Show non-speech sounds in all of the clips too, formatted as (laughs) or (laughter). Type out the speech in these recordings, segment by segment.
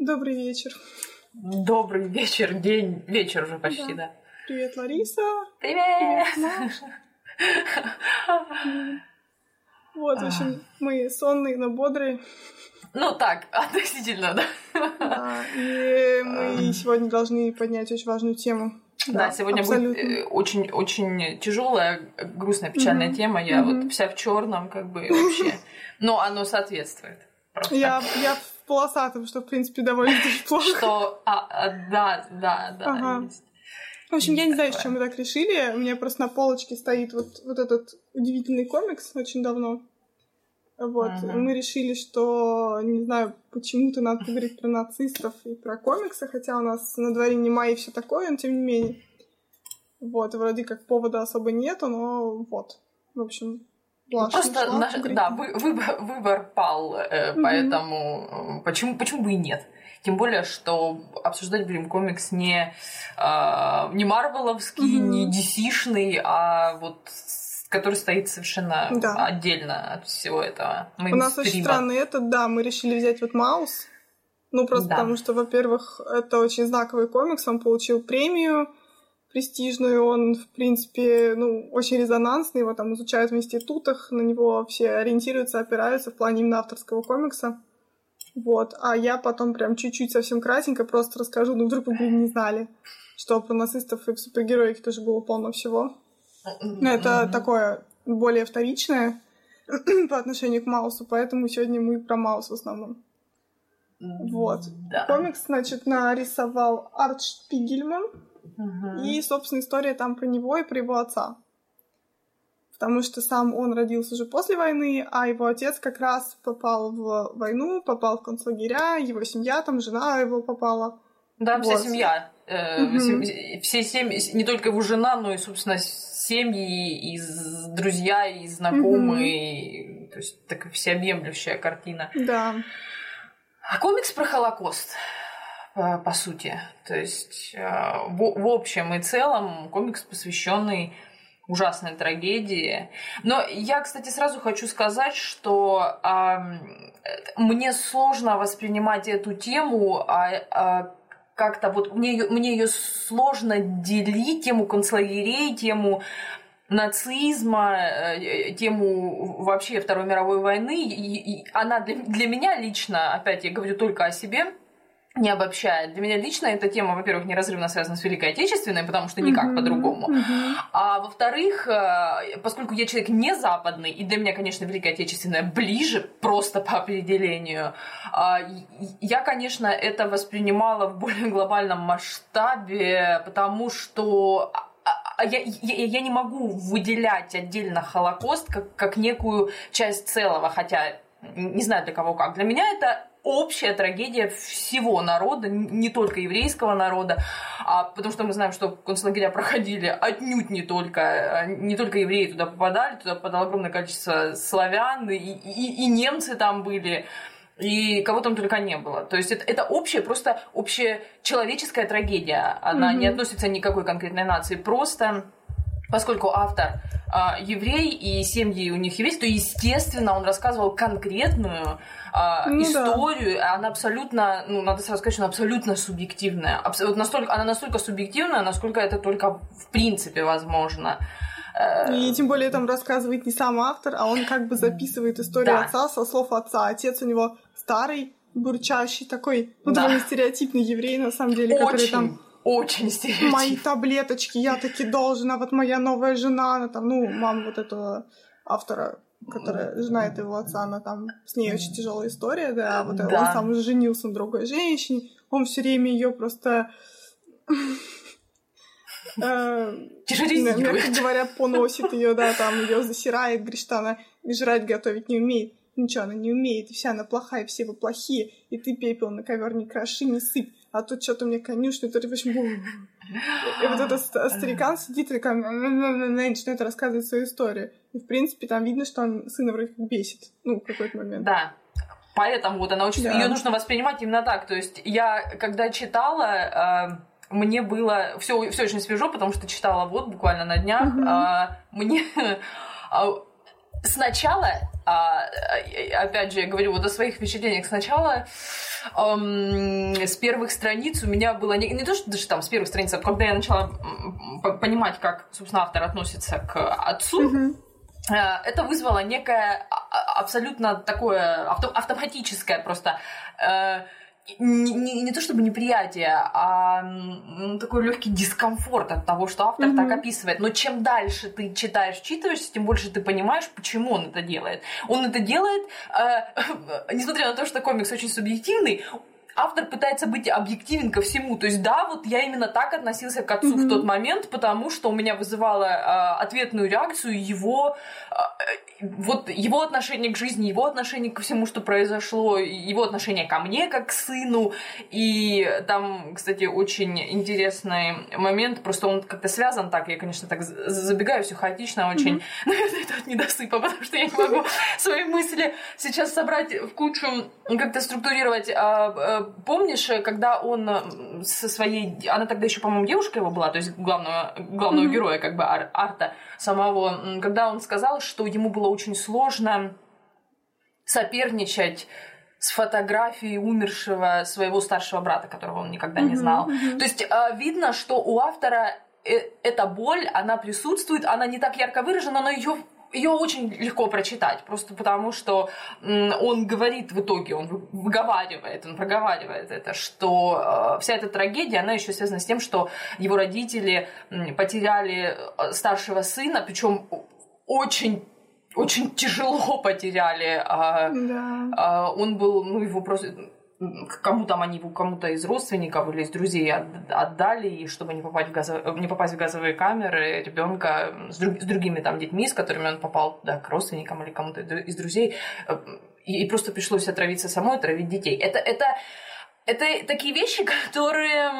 Добрый вечер. Добрый вечер, день, вечер уже почти, да. да. Привет, Лариса. Привет. Привет (laughs) вот, в общем, мы сонные, но бодрые. Ну так, (laughs) относительно, да. Да, и мы сегодня должны поднять очень важную тему. Да, да сегодня абсолютно. будет очень очень тяжелая, грустная, печальная mm-hmm. тема. Я mm-hmm. вот вся в черном, как бы вообще. Но оно соответствует. Я, я полосатом, что, в принципе, довольно (laughs) плохо. Что, а, а, да, да, да. Ага. Есть. В общем, я не знаю, с чем мы так решили. У меня просто на полочке стоит вот, вот этот удивительный комикс очень давно. Вот, uh-huh. мы решили, что, не знаю, почему-то надо поговорить про нацистов и про комиксы, хотя у нас на дворе не май и все такое, но тем не менее. Вот, вроде как повода особо нету, но вот. В общем, Плашно, Просто наш, да, вы, выбор, выбор пал, mm-hmm. поэтому э, почему, почему бы и нет? Тем более, что обсуждать будем комикс не, э, не марвеловский, mm-hmm. не DC-шный, а вот который стоит совершенно да. отдельно от всего этого. У нас очень странный этот, да, мы решили взять вот Маус. Ну, просто да. потому что, во-первых, это очень знаковый комикс, он получил премию престижную, он, в принципе, ну, очень резонансный, его там изучают в институтах, на него все ориентируются, опираются в плане именно авторского комикса. Вот, а я потом прям чуть-чуть совсем кратенько просто расскажу, ну, вдруг вы не знали, что про нацистов и в супергероике тоже было полно всего. Ну, это такое более вторичное (clears throat) по отношению к Маусу, поэтому сегодня мы про Маус в основном. Вот. Да. Комикс, значит, нарисовал Арт Шпигельман. Mm-hmm. И, собственно, история там про него и про его отца. Потому что сам он родился уже после войны, а его отец как раз попал в войну, попал в концлагеря, его семья там, жена его попала. Да, вот. вся семья. Э, mm-hmm. Все семьи, не только его жена, но и, собственно, семьи, и друзья, и знакомые. Mm-hmm. То есть такая всеобъемлющая картина. Да. А комикс про Холокост, по сути. То есть э, в, в общем и целом комикс, посвященный ужасной трагедии. Но я, кстати, сразу хочу сказать, что э, мне сложно воспринимать эту тему, а, а как-то вот мне, мне ее сложно делить, тему концлагерей, тему нацизма, э, тему вообще Второй мировой войны. И, и она для, для меня лично, опять я говорю только о себе, не обобщая. Для меня лично эта тема, во-первых, неразрывно связана с Великой Отечественной, потому что никак mm-hmm. по-другому. Mm-hmm. А во-вторых, э, поскольку я человек не западный, и для меня, конечно, Великая Отечественная ближе, просто по определению, а, я, конечно, это воспринимала в более глобальном масштабе, потому что а, а, я, я, я не могу выделять отдельно Холокост как, как некую часть целого, хотя не знаю для кого как. Для меня это общая трагедия всего народа, не только еврейского народа, а потому что мы знаем, что концлагеря проходили отнюдь не только, не только евреи туда попадали, туда попадало огромное количество славян, и, и, и немцы там были, и кого там только не было. То есть это, это общая, просто общая человеческая трагедия. Она mm-hmm. не относится ни к какой конкретной нации. Просто поскольку автор э, еврей и семьи у них еврейские, то, естественно, он рассказывал конкретную э, ну, историю. Да. Она абсолютно, ну, надо сразу сказать, что она абсолютно субъективная. Абс- вот настолько, она настолько субъективная, насколько это только в принципе возможно. Э, и тем более там рассказывает не сам автор, а он как бы записывает историю да. отца со слов отца. Отец у него старый, бурчащий такой, ну, да. довольно стереотипный еврей, на самом деле, Очень. который там очень стереотип. Мои таблеточки, я таки должна, вот моя новая жена, она там, ну, мама вот этого автора, которая жена этого отца, она там, с ней очень тяжелая история, да, вот да. он сам женился на другой женщине, он все время ее просто (laughs) э, мягко говоря, поносит ее, да, там ее засирает, говорит, что она жрать готовить не умеет. Ничего, она не умеет, и вся она плохая, все вы плохие, и ты пепел на ковер не кроши, не сыпь а тут что-то мне конюшня, то в общем, и вот этот старикан сидит и начинает рассказывать свою историю. И, в принципе, там видно, что он сына вроде как бесит, ну, в какой-то момент. Да. Поэтому вот она очень... Да. Ее нужно воспринимать именно так. То есть я, когда читала, э, мне было... Все, все очень свежо, потому что читала вот буквально на днях. Угу. Мне... (laughs) сначала, а, опять же, я говорю вот о своих впечатлениях, сначала с первых страниц у меня было не, не то, что даже там с первых страниц, а когда я начала понимать, как, собственно, автор относится к отцу, mm-hmm. это вызвало некое а, абсолютно такое авто, автоматическое просто э, не, не, не то чтобы неприятие, а такой легкий дискомфорт от того, что автор mm-hmm. так описывает. Но чем дальше ты читаешь, читаешься, тем больше ты понимаешь, почему он это делает. Он это делает, э, (laughs) несмотря на то, что комикс очень субъективный, автор пытается быть объективен ко всему. То есть, да, вот я именно так относился к отцу mm-hmm. в тот момент, потому что у меня вызывало э, ответную реакцию его э, вот его отношение к жизни, его отношение ко всему, что произошло, его отношение ко мне как к сыну. И там, кстати, очень интересный момент, просто он как-то связан так, я, конечно, так забегаю, все хаотично очень, mm-hmm. (laughs) это от недосыпа, (laughs) потому что я не могу свои мысли сейчас собрать в кучу, как-то структурировать. Помнишь, когда он со своей, она тогда еще, по-моему, девушка его была, то есть главного, главного mm-hmm. героя, как бы Арта самого, когда он сказал, что ему было очень сложно соперничать с фотографией умершего своего старшего брата, которого он никогда не знал. Mm-hmm. То есть э, видно, что у автора э, эта боль, она присутствует, она не так ярко выражена, но ее ее очень легко прочитать, просто потому что он говорит в итоге, он выговаривает, он проговаривает это, что э, вся эта трагедия, она еще связана с тем, что его родители потеряли э, старшего сына, причем очень очень тяжело потеряли. А, да. А, он был, ну, его просто кому там они кому-то из родственников или из друзей отдали, и чтобы не попасть в, газо... не попасть в газовые камеры ребенка с, друг... с другими там детьми, с которыми он попал да, к родственникам или кому-то из друзей, э, и, и просто пришлось отравиться самой, отравить детей. Это, это, это такие вещи, которые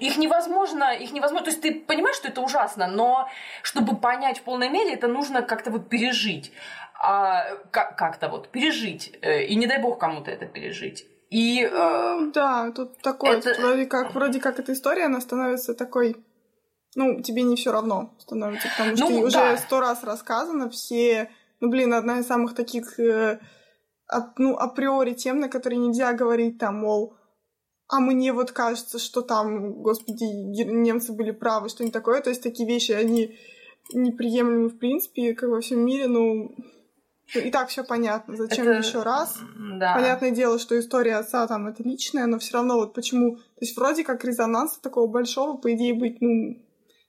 их невозможно, их невозможно. То есть ты понимаешь, что это ужасно, но чтобы понять в полной мере, это нужно как-то вот пережить а, как-то вот пережить. Э, и не дай бог кому-то это пережить. И, э, да, тут такое, это... вроде как, вроде как эта история, она становится такой, ну, тебе не все равно становится, потому что ну, уже сто раз рассказано, все, ну, блин, одна из самых таких, э, от, ну, априори тем, на которые нельзя говорить, там, мол, а мне вот кажется, что там, господи, немцы были правы, что-нибудь такое, то есть такие вещи, они неприемлемы в принципе, как во всем мире, ну, ну, и так все понятно. Зачем это... еще раз? Да. Понятное дело, что история отца там это личная, но все равно вот почему. То есть вроде как резонанса такого большого, по идее, быть, ну,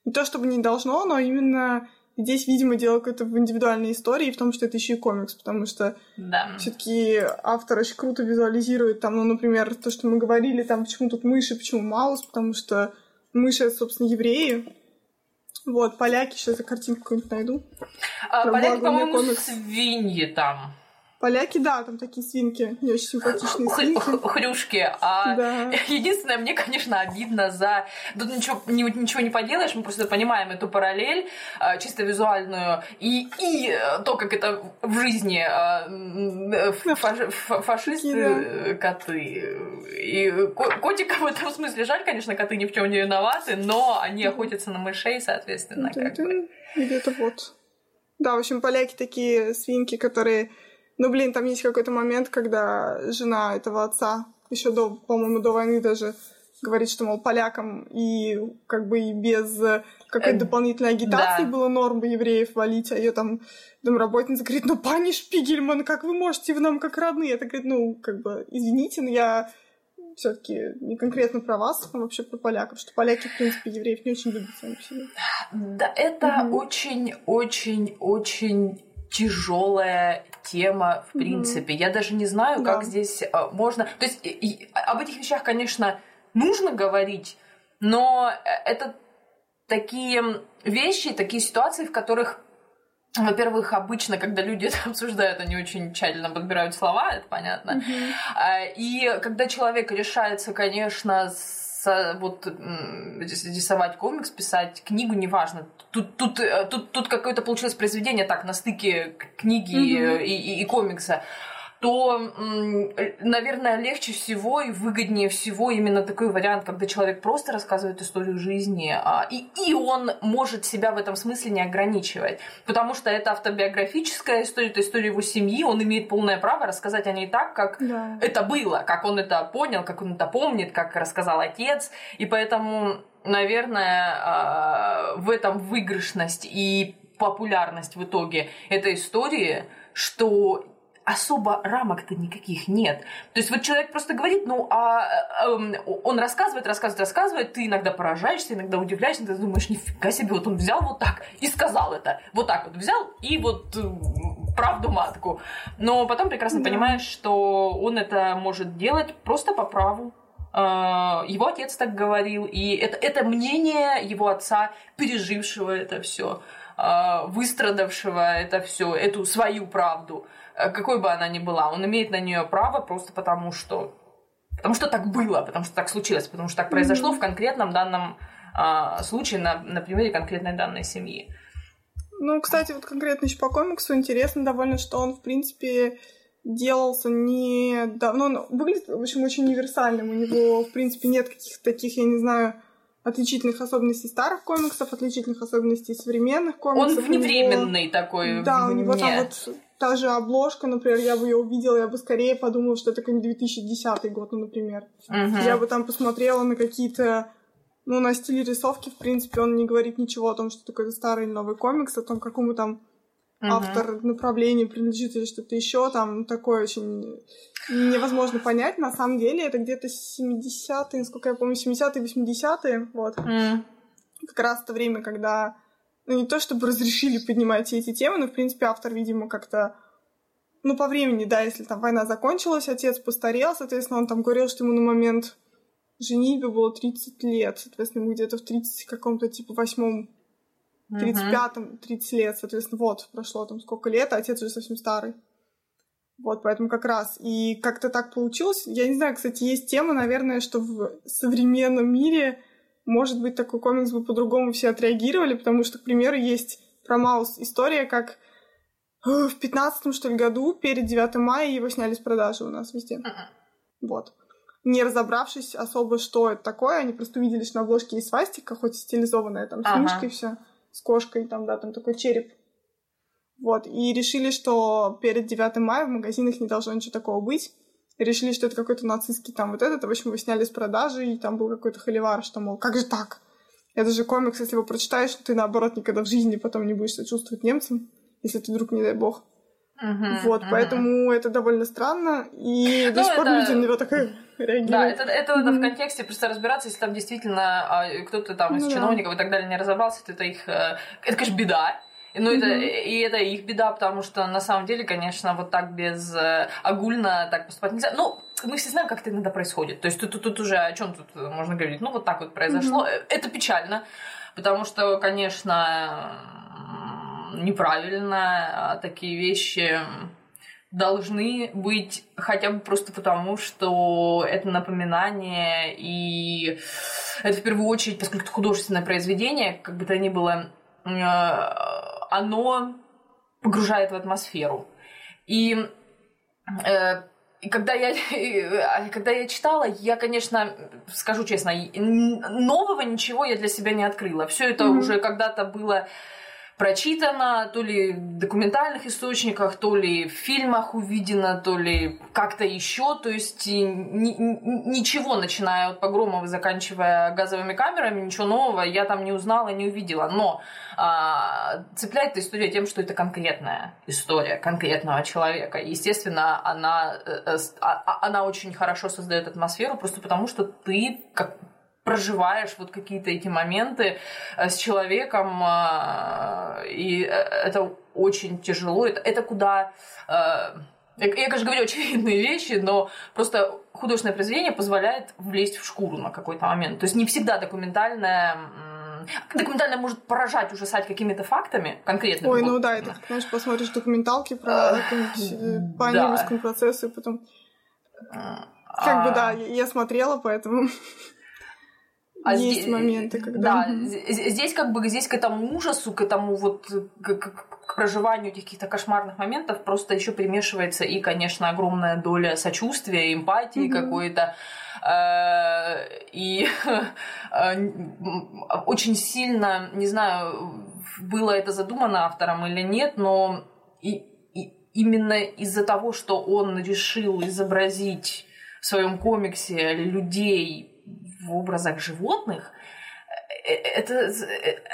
не то чтобы не должно, но именно здесь, видимо, дело какое-то в индивидуальной истории, в том, что это еще и комикс, потому что да. все-таки автор очень круто визуализирует там, ну, например, то, что мы говорили, там, почему тут мыши, почему маус, потому что мыши, это, собственно, евреи, вот, поляки, сейчас я картинку какую-нибудь найду. А, поляки, по-моему, свиньи там. Поляки, да, там такие свинки, не очень симпатичные свинки. Хрюшки. А да. единственное, мне, конечно, обидно за... Тут ничего, ничего не поделаешь, мы просто понимаем эту параллель, а, чисто визуальную, и, и то, как это в жизни а, фаш, фашисты, коты. И котикам в этом смысле жаль, конечно, коты ни в чем не виноваты, но они охотятся на мышей, соответственно. Это, это, это вот. Да, в общем, поляки такие свинки, которые ну, блин, там есть какой-то момент, когда жена этого отца еще до, по-моему, до войны даже говорит, что, мол, полякам и как бы и без какой-то э, дополнительной агитации да. было норм евреев валить, а ее там домработница говорит, ну, пани Шпигельман, как вы можете, вы нам как родные? Это говорит, ну, как бы, извините, но я все-таки не конкретно про вас, а вообще про поляков, что поляки, в принципе, евреев не очень любят сами себе. Да, это очень-очень-очень тяжелая тема, в принципе. Mm-hmm. Я даже не знаю, да. как здесь э, можно... То есть и, и, об этих вещах, конечно, нужно говорить, но э, это такие вещи, такие ситуации, в которых во-первых, обычно, когда люди (laughs) это обсуждают, они очень тщательно подбирают слова, это понятно. Mm-hmm. И когда человек решается, конечно, вот рисовать комикс, писать книгу, неважно. Тут, тут, э, тут, тут какое-то получилось произведение так на стыке книги mm-hmm. и, и, и комикса. То, наверное, легче всего и выгоднее всего именно такой вариант, когда человек просто рассказывает историю жизни, а, и, и он может себя в этом смысле не ограничивать. Потому что это автобиографическая история, это история его семьи, он имеет полное право рассказать о ней так, как да. это было, как он это понял, как он это помнит, как рассказал отец. И поэтому, наверное, а, в этом выигрышность и популярность в итоге этой истории, что особо рамок-то никаких нет. То есть вот человек просто говорит, ну, а э, он рассказывает, рассказывает, рассказывает, ты иногда поражаешься, иногда удивляешься, ты думаешь, нифига себе, вот он взял вот так и сказал это. Вот так вот взял и вот э, правду матку. Но потом прекрасно да. понимаешь, что он это может делать просто по праву. Э, его отец так говорил, и это, это мнение его отца, пережившего это все, э, выстрадавшего это все, эту свою правду. Э, какой бы она ни была, он имеет на нее право просто потому, что потому что так было, потому что так случилось, потому что так произошло mm-hmm. в конкретном данном а, случае на, на примере конкретной данной семьи. Ну, кстати, вот конкретно еще по комиксу интересно довольно, что он, в принципе, делался не давно, но выглядит, в общем, очень универсальным. У него, в принципе, нет каких-то таких, я не знаю, отличительных особенностей старых комиксов, отличительных особенностей современных комиксов. Он вневременный него... такой. Да, у него там вот та же обложка, например, я бы ее увидела, я бы скорее подумала, что это какой-нибудь 2010 год, ну, например. Uh-huh. Я бы там посмотрела на какие-то ну, на стиле рисовки, в принципе, он не говорит ничего о том, что такое старый или новый комикс, о том, какому там uh-huh. автор направлению принадлежит или что-то еще, там такое очень невозможно понять. На самом деле это где-то 70-е, насколько я помню, 70-е, 80-е, вот. Uh-huh. Как раз то время, когда ну, не то чтобы разрешили поднимать эти темы, но, в принципе, автор, видимо, как-то ну, по времени, да, если там война закончилась, отец постарел, соответственно, он там говорил, что ему на момент женитьбы было 30 лет, соответственно, ему где-то в 30 каком-то, типа, восьмом, 35-м, 30 лет, соответственно, вот, прошло там сколько лет, а отец уже совсем старый. Вот, поэтому как раз. И как-то так получилось. Я не знаю, кстати, есть тема, наверное, что в современном мире может быть, такой комикс бы по-другому все отреагировали, потому что, к примеру, есть про Маус история, как э, в пятнадцатом, что ли, году, перед 9 мая его сняли с продажи у нас везде. Uh-uh. Вот. Не разобравшись особо, что это такое, они просто увидели, что на обложке есть свастика, хоть стилизованная, там, с uh-huh. мишкой все, с кошкой, там, да, там такой череп. Вот, и решили, что перед 9 мая в магазинах не должно ничего такого быть и решили, что это какой-то нацистский там вот этот, в общем, его сняли с продажи, и там был какой-то холивар, что, мол, как же так? Это же комикс, если его прочитаешь, ты, наоборот, никогда в жизни потом не будешь сочувствовать немцам, если ты вдруг, не дай бог. Uh-huh, вот, uh-huh. поэтому это довольно странно, и ну, до сих пор это... люди на него так (laughs) реагируют. Да, это, это mm-hmm. в контексте просто разбираться, если там действительно а, кто-то там из ну, чиновников да. и так далее не разобрался, то это их... Э, это, конечно, беда, ну, mm-hmm. это, и это их беда, потому что на самом деле, конечно, вот так без э, огульно так поступать нельзя. Ну, мы все знаем, как это иногда происходит. То есть тут, тут, тут уже о чем тут можно говорить? Ну, вот так вот произошло. Mm-hmm. Это печально, потому что, конечно, неправильно а такие вещи должны быть хотя бы просто потому, что это напоминание, и это в первую очередь, поскольку это художественное произведение, как бы то ни было, э, оно погружает в атмосферу. И, э, и когда, я, (laughs) когда я читала, я, конечно, скажу честно, нового ничего я для себя не открыла. Все это mm-hmm. уже когда-то было прочитано, то ли в документальных источниках, то ли в фильмах увидено, то ли как-то еще. То есть ни, ничего, начиная от погромов и заканчивая газовыми камерами, ничего нового я там не узнала, не увидела. Но а, цепляет эта история тем, что это конкретная история конкретного человека. Естественно, она, э, э, а, а, она очень хорошо создает атмосферу, просто потому что ты как проживаешь вот какие-то эти моменты э, с человеком, э, и э, это очень тяжело. Это, это куда... Я, конечно, говорю (laughs) очевидные вещи, но просто художественное произведение позволяет влезть в шкуру на какой-то момент. То есть не всегда документальное документальное может поражать, ужасать какими-то фактами конкретными. Ой, ну да, это, знаешь, посмотришь документалки про по Нюрнбергскому процессу, и потом... Как бы, да, я смотрела, поэтому... (laughs) А есть здесь, моменты, когда... Да, здесь как бы здесь к этому ужасу, к этому вот к, к, к проживанию этих каких-то кошмарных моментов просто еще примешивается и, конечно, огромная доля сочувствия, эмпатии mm-hmm. какой-то. Э, и (laughs) э, очень сильно, не знаю, было это задумано автором или нет, но и, и именно из-за того, что он решил изобразить в своем комиксе людей в образах животных, э, это,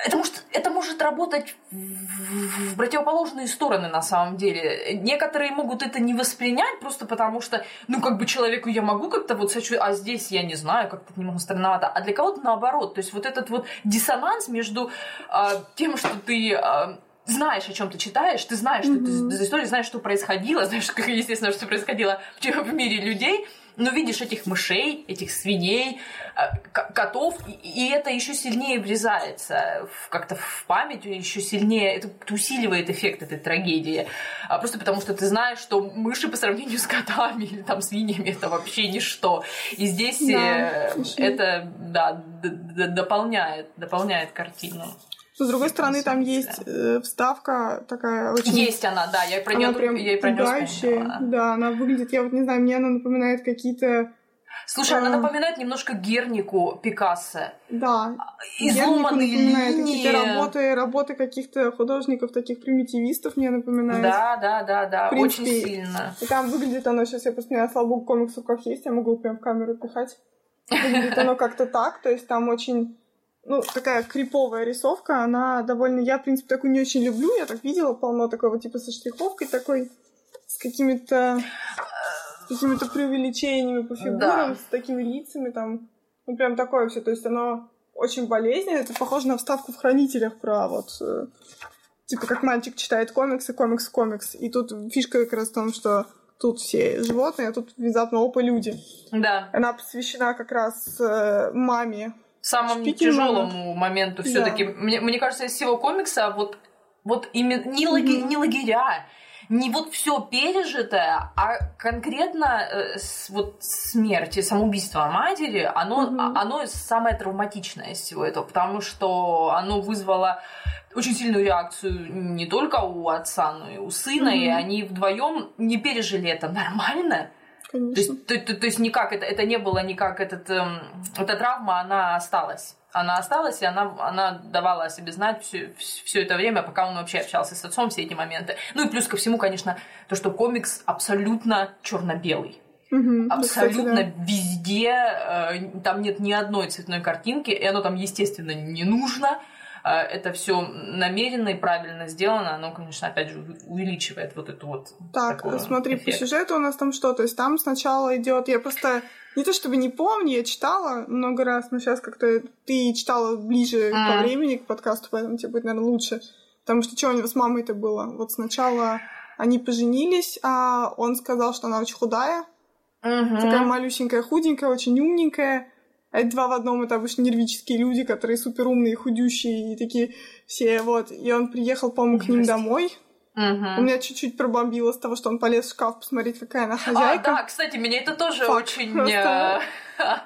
это, может, это может работать в противоположные стороны на самом деле. Некоторые могут это не воспринять просто потому, что, ну, как бы человеку я могу как-то вот сочувствовать, а здесь я не знаю, как-то немного странновато. А для кого-то наоборот. То есть вот этот вот диссонанс между а, тем, что ты а, знаешь, о чем ты читаешь, ты знаешь, mm-hmm. что ты за историю, знаешь, что происходило, знаешь, как естественно, что происходило в мире людей, но видишь этих мышей, этих свиней, э, котов, и это еще сильнее врезается как-то в память, еще сильнее, это усиливает эффект этой трагедии. А просто потому, что ты знаешь, что мыши по сравнению с котами или там свиньями это вообще ничто. И здесь да, э, это да, дополняет, дополняет картину. Но, с другой стороны, там есть э, вставка такая очень... Есть она, да, я про нее прям я про пугающая. Да, она выглядит, я вот не знаю, мне она напоминает какие-то Слушай, она а. напоминает немножко Гернику Пикассо. Да. Изломанные линии. Какие-то работы, работы каких-то художников, таких примитивистов мне напоминает. Да, да, да, да, принципе, очень сильно. И там выглядит оно, сейчас я просто не слава богу, комикс как есть, я могу прям в камеру пихать. Выглядит оно как-то так, то есть там очень ну, такая криповая рисовка, она довольно... Я, в принципе, такую не очень люблю, я так видела полно такого типа со штриховкой такой, с какими-то какими-то преувеличениями по фигурам, да. с такими лицами там. Ну, прям такое все. То есть оно очень болезненно. Это похоже на вставку в хранителях про вот э, типа как мальчик читает комиксы, комикс, комикс. И тут фишка как раз в том, что тут все животные, а тут внезапно опа люди. Да. Она посвящена как раз э, маме самому тяжелому моменту все-таки. Мне, мне кажется, из всего комикса вот, вот именно не, лаги, не лагеря, не вот все пережитое, а конкретно э, с, вот смерть и самоубийство матери, оно, угу. оно самое травматичное из всего этого, потому что оно вызвало очень сильную реакцию не только у отца, но и у сына, угу. и они вдвоем не пережили это нормально. Конечно. То есть, то, то, то есть никак это, это не было никак этот, эм, эта травма, она осталась. Она осталась, и она, она давала о себе знать все, все это время, пока он вообще общался с отцом, все эти моменты. Ну и плюс ко всему, конечно, то, что комикс абсолютно черно-белый. Угу, Абсолютно кстати, да. везде, э, там нет ни одной цветной картинки, и оно там, естественно, не нужно. А, это все намеренно и правильно сделано, оно, конечно, опять же увеличивает вот эту вот. Так, смотри, эффект. по сюжету у нас там что? То есть там сначала идет, я просто не то чтобы не помню, я читала много раз, но сейчас как-то ты читала ближе mm. по времени к подкасту, поэтому тебе будет, наверное, лучше. Потому что что у него с мамой-то было? Вот сначала они поженились, а он сказал, что она очень худая. Mm-hmm. Такая малюсенькая, худенькая, очень умненькая. А это два в одном, это обычно нервические люди, которые супер умные, худющие и такие все, вот. И он приехал, по-моему, к ним домой. Угу. У меня чуть-чуть пробомбило с того, что он полез в шкаф посмотреть, какая она хозяйка. А, да, кстати, меня это тоже Фак, очень... Просто... (laughs)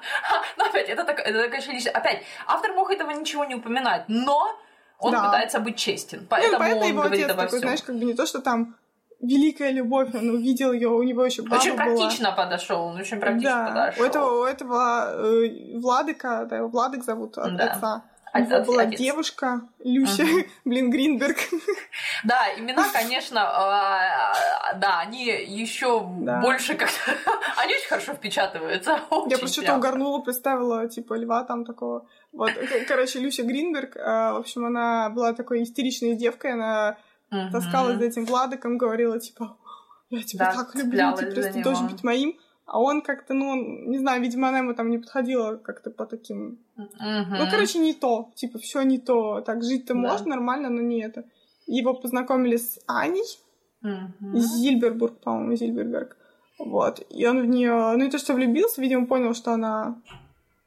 Ну, опять, это, так, это такая личность. Опять, автор мог этого ничего не упоминать, но он да. пытается быть честен. Поэтому, ну, поэтому он его говорит отец такой, всем. знаешь, как бы не то, что там великая любовь, он увидел ее, у него еще баба Очень практично была. подошел, он очень практично да. подошел. У этого, у этого э, Владыка, да, его Владык зовут от да. отца. У него от, была отец. девушка, Люся, угу. (laughs) блин, Гринберг. (laughs) Да, имена, конечно, э, да, они еще да. больше как (laughs) они очень хорошо впечатываются. Я просто что-то угорнула, представила, типа, льва там такого. Вот, короче, Люся Гринберг, э, в общем, она была такой истеричной девкой, она угу. таскалась за этим Владыком, говорила, типа, я тебя да, так люблю, ты просто должен быть моим. А он как-то, ну, не знаю, видимо, она ему там не подходила как-то по таким... Угу. Ну, короче, не то. Типа, все не то. Так жить-то да. можно нормально, но не это. Его познакомили с Аней. Угу. Зильбербург, по-моему, Зильберберг. Вот. И он в нее, ну, и то, что влюбился, видимо, понял, что она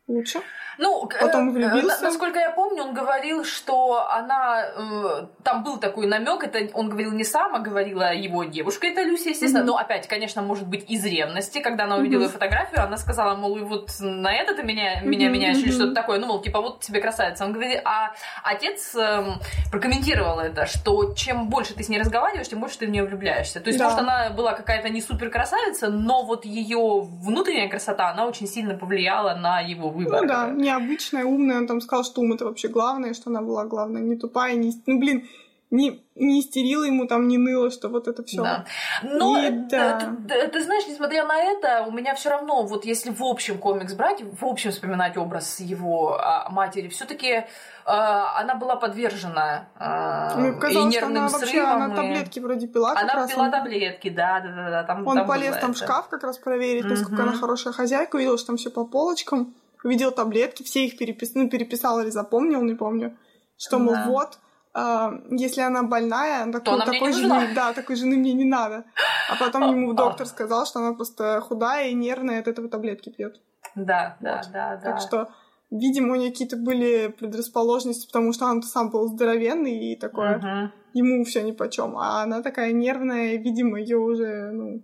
лучше. Ну, потом э, влюбился. Насколько я помню, он говорил, что она э, там был такой намек, это он говорил не сам, а говорила его девушка, это Люся, естественно. Mm-hmm. Но опять, конечно, может быть из ревности, когда она увидела mm-hmm. фотографию, она сказала, мол, вот на это ты меня, меня mm-hmm. меняешь или что-то такое. Ну, мол, типа, вот тебе красавица. Он говорит, а отец э, прокомментировал это, что чем больше ты с ней разговариваешь, тем больше ты в нее влюбляешься. То есть, да. может, она была какая-то не супер красавица, но вот ее внутренняя красота, она очень сильно повлияла на его выбор. Ну да, необычная, умная. Он там сказал, что ум это вообще главное, что она была главная, не тупая, не... Ну, блин, не, не истерила ему, там не ныла, что вот это все. Да. Но и, да. ты, ты, ты знаешь, несмотря на это, у меня все равно, вот если в общем комикс брать, в общем вспоминать образ его а, матери, все-таки а, она была подвержена а, Мне казалось, и нервным что она вообще она и... таблетки вроде пила. Она пила таблетки, да, да, да, да. Там, Он там полез там в шкаф как раз проверить, насколько она хорошая хозяйка, увидел, что там все по полочкам увидел таблетки, все их перепис... ну, переписал или запомнил, не помню, что, мол, да. вот, э, если она больная, так, То такой жены, да, такой жены мне не надо. А потом ему (laughs) доктор сказал, что она просто худая и нервная, от этого таблетки пьет. Да, вот. да, да, да. Так что, видимо, у нее какие-то были предрасположенности, потому что он сам был здоровенный и такое, угу. ему все ни по чем. А она такая нервная, и, видимо, ее уже, ну,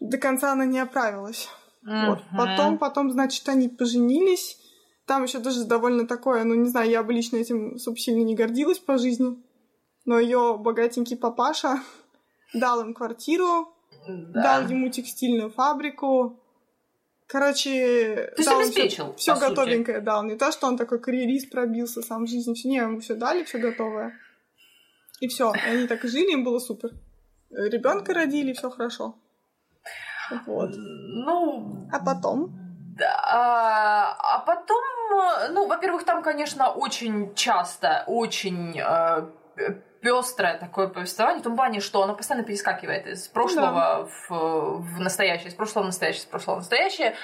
до конца она не оправилась. Mm-hmm. Вот. Потом, потом, значит, они поженились. Там еще даже довольно такое, ну, не знаю, я бы лично этим, сильно не гордилась по жизни. Но ее богатенький папаша (laughs) дал им квартиру, да. дал ему текстильную фабрику. Короче, дал обеспечил, все, все готовенькое сути. дал. Не то, что он такой карьерист пробился сам в жизни. Не, ему все дали, все готовое. И все. И они так и жили, им было супер. Ребенка родили, все хорошо. Вот. Ну... А потом? Да, а, а потом, ну, во-первых, там, конечно, очень часто, очень э, пестрое такое повествование, в том плане, что оно постоянно перескакивает из прошлого да. в, в настоящее, из прошлого в настоящее, из прошлого в настоящее.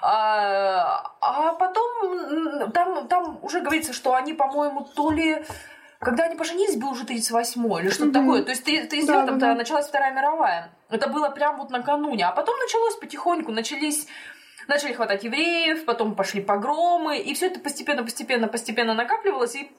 А, а потом там, там уже говорится, что они, по-моему, то ли когда они поженились, был уже 38-й или что-то mm-hmm. такое. То есть 39 да, да, да. началась Вторая мировая. Это было прям вот накануне. А потом началось потихоньку, начались начали хватать евреев, потом пошли погромы, и все это постепенно, постепенно, постепенно накапливалось, и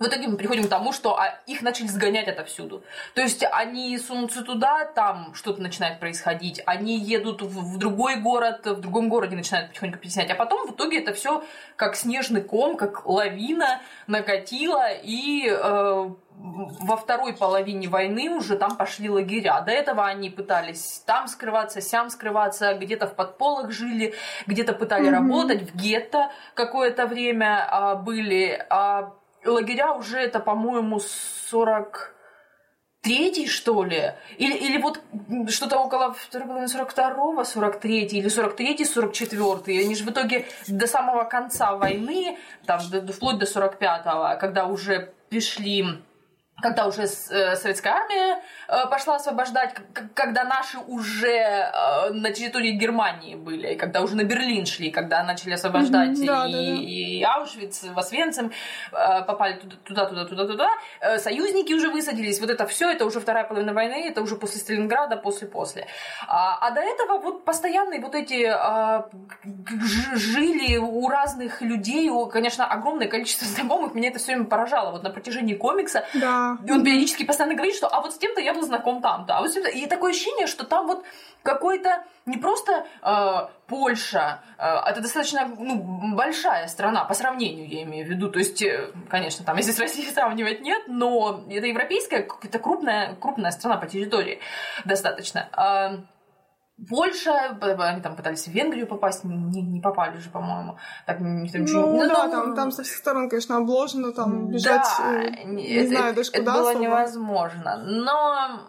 в итоге мы приходим к тому, что а, их начали сгонять отовсюду. То есть они сунутся туда, там что-то начинает происходить, они едут в, в другой город, в другом городе начинают потихоньку притеснять, а потом в итоге это все как снежный ком, как лавина накатило, и э, во второй половине войны уже там пошли лагеря. До этого они пытались там скрываться, сям скрываться, где-то в подполах жили, где-то пытались mm-hmm. работать, в гетто какое-то время а, были. А лагеря уже это, по-моему, 40 третий, что ли? Или, или вот что-то около 42-го, 43 или 43 44 Они же в итоге до самого конца войны, там, вплоть до 45-го, когда уже пришли когда уже э, советская армия э, пошла освобождать, когда наши уже э, на территории Германии были, когда уже на Берлин шли, когда начали освобождать mm-hmm, и, да, да, да. и Аушвиц, Освенцим, попали туда, туда, туда, туда, союзники уже высадились, вот это все, это уже вторая половина войны, это уже после Сталинграда, после-после. А, а до этого вот постоянные вот эти а, жили у разных людей, у, конечно, огромное количество знакомых, меня это все время поражало, вот на протяжении комикса. Да и он периодически постоянно говорит, что а вот с кем-то я был знаком там-то, а вот с кем-то... И такое ощущение, что там вот какой-то не просто э, Польша, э, это достаточно ну, большая страна, по сравнению я имею в виду. То есть, э, конечно, там, если с Россией (laughs) сравнивать нет, но это европейская, какая-то крупная, крупная страна по территории достаточно. Э, Польша, они там пытались в Венгрию попасть, не, не попали же, по-моему. Так, никто ничего ну, не... да, там, там со всех сторон, конечно, обложено, там бежать, да, э, не это, знаю даже это куда Это было особо. невозможно. Но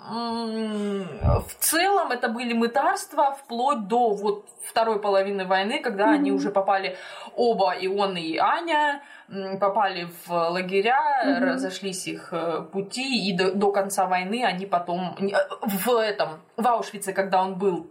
в целом это были мытарства вплоть до вот второй половины войны, когда mm-hmm. они уже попали, оба, и он, и Аня, попали в лагеря, mm-hmm. разошлись их э, пути, и до, до конца войны они потом э, в этом, в Аушвице, когда он был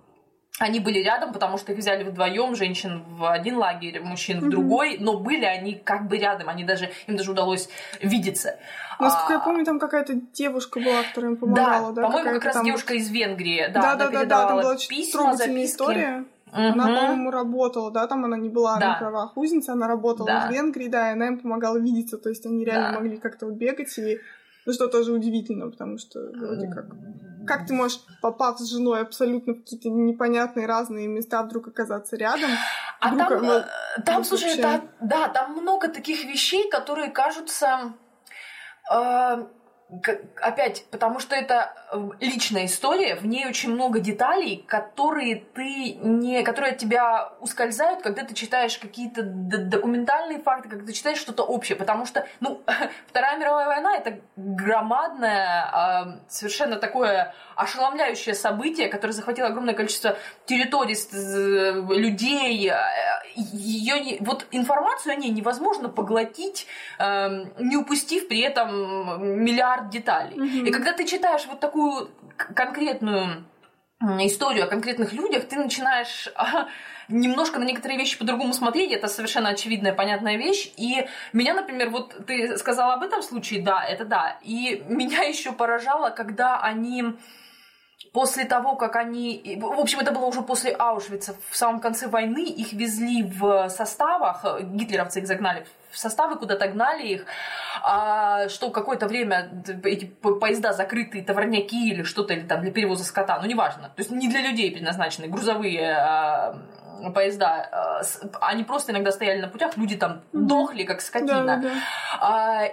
они были рядом, потому что их взяли вдвоем, женщин в один лагерь, мужчин в другой, но были они как бы рядом, они даже, им даже удалось видеться. Насколько а... я помню, там какая-то девушка была, которая им помогала, да? да по-моему, как раз там... девушка из Венгрии, да, да, да, да, да, там была письма, записки. история. Она, по-моему, работала, да, там она не была Да. на правах узницы, она работала Да. в Венгрии, да, и она им помогала видеться, то есть они реально Да. могли как-то вот бегать, и ну, что тоже удивительно, потому что вроде как... Как ты можешь, попав с женой абсолютно в какие-то непонятные разные места, вдруг оказаться рядом? А Вдруг там, она- э, там, вдруг слушай, вообще- да, да, там много таких вещей, которые кажутся э, опять, потому что это личная история, в ней очень много деталей, которые ты не, которые от тебя ускользают, когда ты читаешь какие-то документальные факты, когда ты читаешь что-то общее, потому что, ну, (laughs) Вторая мировая война это громадное, э, совершенно такое ошеломляющее событие, которое захватило огромное количество территорий, людей. Ее не, вот информацию о ней невозможно поглотить, эм, не упустив при этом миллиард деталей. Мгм. И когда ты читаешь вот такую к- конкретную историю о конкретных людях, ты начинаешь а, немножко на некоторые вещи по-другому смотреть. Это совершенно очевидная, понятная вещь. И меня, например, вот ты сказала об этом случае, да, это да. И меня еще поражало, когда они после того, как они... В общем, это было уже после Аушвица, в самом конце войны, их везли в составах, э, гитлеровцы их загнали в составы, куда-то гнали их, а, что какое-то время эти по- поезда закрытые, товарняки или что-то, или там для перевоза скота, ну, неважно. То есть не для людей предназначены, грузовые а, поезда, а, они просто иногда стояли на путях, люди там дохли, как скотина. Да, да. А,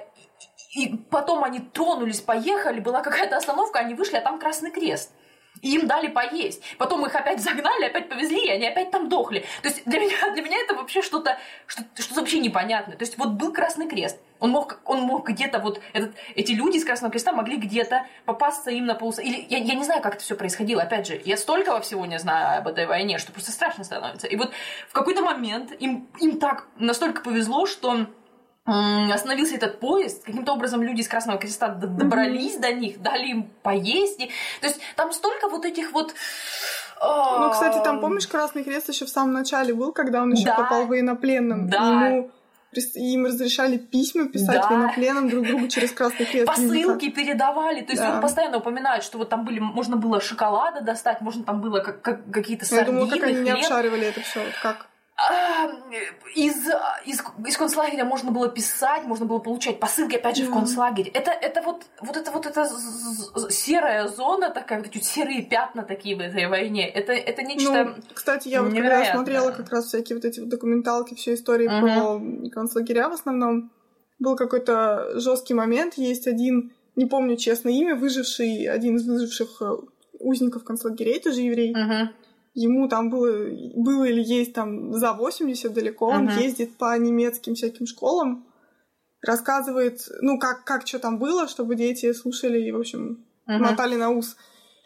и потом они тронулись, поехали, была какая-то остановка, они вышли, а там Красный Крест. И им дали поесть. Потом их опять загнали, опять повезли, и они опять там дохли. То есть для меня, для меня это вообще что-то что, что вообще непонятное. То есть вот был Красный Крест. Он мог, он мог где-то вот... Этот, эти люди из Красного Креста могли где-то попасться им на полос... Или я, я не знаю, как это все происходило. Опять же, я столько всего не знаю об этой войне, что просто страшно становится. И вот в какой-то момент им, им так настолько повезло, что остановился этот поезд, каким-то образом люди из Красного Креста добрались до них, дали им поесть. И- То есть там столько вот этих вот... Ну, кстати, там, а, помнишь, Красный Крест еще в самом начале был, когда он еще Да. попал военнопленным. Да. Ему им разрешали письма писать Да. военнопленным друг другу через Красный Крест. посылки передавали. То есть Да. он постоянно упоминает, что вот там были, можно было шоколада достать, можно там было как, как- какие-то Я сардины, думала, как они не хлеб. обшаривали это все. Как? Из, из, из концлагеря можно было писать, можно было получать посылки, опять же, в Да. концлагерь. Это, это вот, вот это вот эта серая зона такая, вот эти серые пятна такие в этой войне. Это, это нечто... Ну, кстати, я вот когда невероятное. смотрела как раз всякие вот эти вот документалки, все истории Мгм. про концлагеря в основном, был какой-то жесткий момент. Есть один, не помню честно имя, выживший, один из выживших э, узников концлагерей, тоже еврей. Мгм. Ему там было, было или есть там за 80 далеко, он Мгм. ездит по немецким всяким школам, рассказывает, ну, как, как что там было, чтобы дети слушали и, в общем, Мгм. мотали на ус.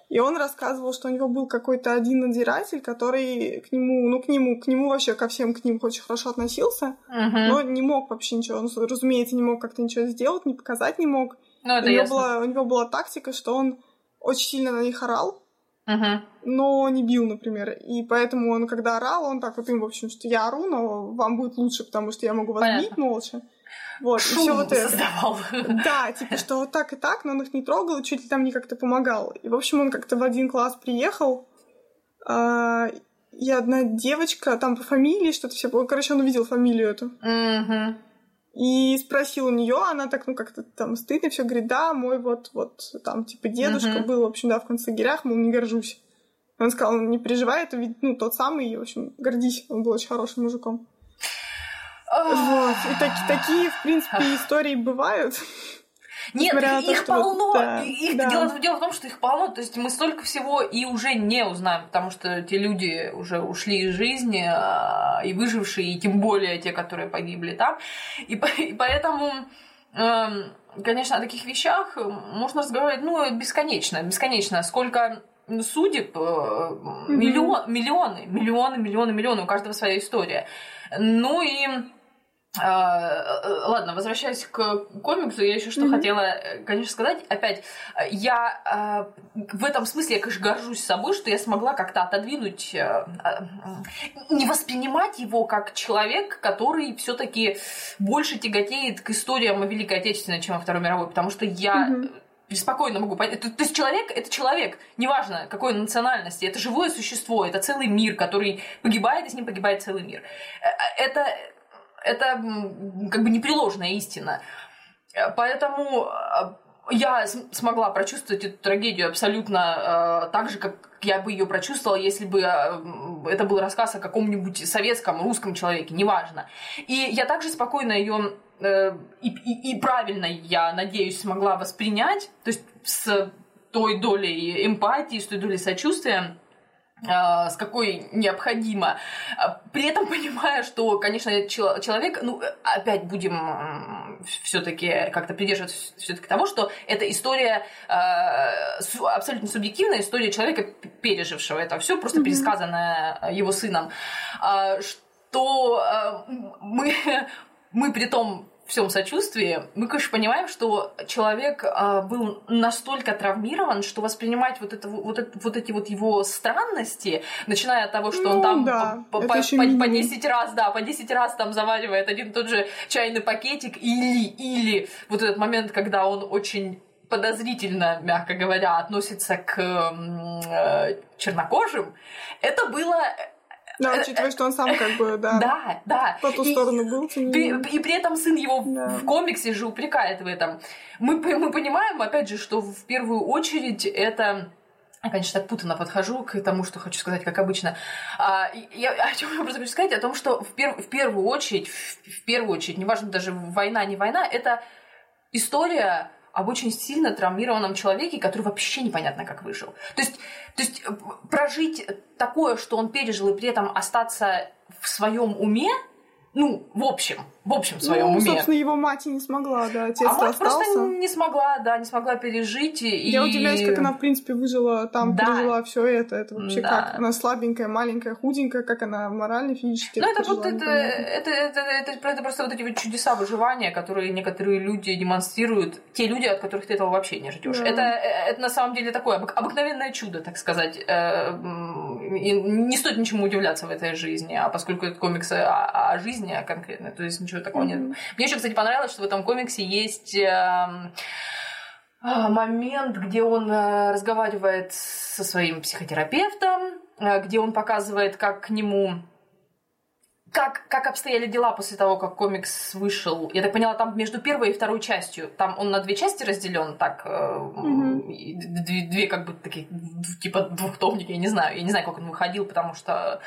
И он рассказывал, что у него был какой-то один надзиратель, который к нему, ну, к нему, к нему вообще, ко всем к ним очень хорошо относился, Мгм. но не мог вообще ничего, он, разумеется, не мог как-то ничего сделать, не показать не мог. Ну, у, него была, у него была тактика, что он очень сильно на них орал, Мгм. но не бил, например. И поэтому он, когда орал, он так вот им, в общем, что я ору, но вам будет лучше, потому что я могу вас Понятно. бить молча. Вот, и Шум все вот это. создавал. Да, типа, что вот так и так, но он их не трогал, и чуть ли там не как-то помогал. И, в общем, он как-то в один класс приехал, а, и одна девочка, там по фамилии что-то все короче, он увидел фамилию эту. Мгм. И спросил у нее, она так, ну, как-то там стыдно все говорит, да, мой вот, вот, там, типа, дедушка Мгм. был, в общем, да, в концлагерях, мол, не горжусь. Он сказал, «Ну, не переживай, это ведь, ну, тот самый, и, в общем, гордись, он был очень хорошим мужиком. Вот, и таки- такие, в принципе, истории бывают. Нет, на их, полно. да, их, да. Дело, дело в том, что их полно. То есть мы столько всего и уже не узнаем, потому что те люди уже ушли из жизни, а, и выжившие, и тем более те, которые погибли там. И, и поэтому, эм, конечно, о таких вещах можно разговаривать ну, бесконечно. Бесконечно. Сколько судеб, э, миллион, миллионы, миллионы, миллионы, миллионы, у каждого своя история. Ну и Ладно, возвращаясь к комиксу, я еще что Мгм. хотела, э, конечно, сказать. Опять, э, я а, в этом смысле, я, конечно, горжусь собой, что я смогла как-то отодвинуть, э, а, не воспринимать его как человек, который все-таки больше тяготеет к историям о Великой Отечественной, чем о Второй мировой, потому что я Мгм. спокойно могу понять. То, то есть человек — это человек, неважно какой национальности, это живое существо, это целый мир, который погибает, и с ним погибает целый мир. Э, э, это, это как бы непреложная истина. Поэтому я смогла прочувствовать эту трагедию абсолютно э, так же, как я бы ее прочувствовала, если бы э, это был рассказ о каком-нибудь советском, русском человеке, неважно. И я также спокойно ее э, и, и, и правильно, я надеюсь, смогла воспринять, то есть с той долей эмпатии, с той долей сочувствия, с какой необходимо. А, при этом понимая, что, конечно, человек, ну, опять будем все-таки как-то придерживаться все-таки того, что это история а, абсолютно субъективная история человека, пережившего это все, просто mm-hmm. пересказанная его сыном, что мы, (laughs) мы при том всем сочувствии, мы, конечно, понимаем, что человек а, был настолько травмирован, что воспринимать вот, это, вот, это, вот эти вот его странности, начиная от того, что ну, он там да, по, по, по, по 10 раз, да, по 10 раз там заваривает один и тот же чайный пакетик, или, или вот этот момент, когда он очень подозрительно, мягко говоря, относится к э, чернокожим, это было да, учитывая, что он сам как бы, да, да, да. по ту и, сторону был. И, и при этом сын его да. в комиксе же упрекает в этом. Мы, мы понимаем, опять же, что в первую очередь это... Я, конечно, так путанно подхожу к тому, что хочу сказать, как обычно. А, я, о чем я просто хочу сказать? О том, что в, пер, в первую очередь, в, в первую очередь, неважно даже война, не война, это история об очень сильно травмированном человеке, который вообще непонятно как выжил. То есть, то есть э, прожить такое, что он пережил, и при этом остаться в своем уме, ну, в общем, в общем своем ну, уме. собственно, его мать и не смогла, да, отец а мать просто не смогла, да, не смогла пережить. И... Я удивляюсь, как она, в принципе, выжила там, да. пережила все это. Это вообще да. как? Она слабенькая, маленькая, худенькая, как она морально, физически. Ну, это вот это, это, это, это, это, это просто вот эти вот чудеса выживания, которые некоторые люди демонстрируют, те люди, от которых ты этого вообще не ждешь. Да. Это, это на самом деле такое обыкновенное чудо, так сказать. Э, и не стоит ничему удивляться в этой жизни, а поскольку это комиксы о, о жизни конкретно, то есть ничего такого mm-hmm. нет. Мне еще, кстати, понравилось, что в этом комиксе есть эм, а, момент, где он э, разговаривает со своим психотерапевтом, э, где он показывает, как к нему как, как обстояли дела после того, как комикс вышел? Я так поняла, там между первой и второй частью, там он на две части разделен, так, mm-hmm. две, две как бы такие, типа двухтомники, я не знаю, я не знаю, как он выходил, потому что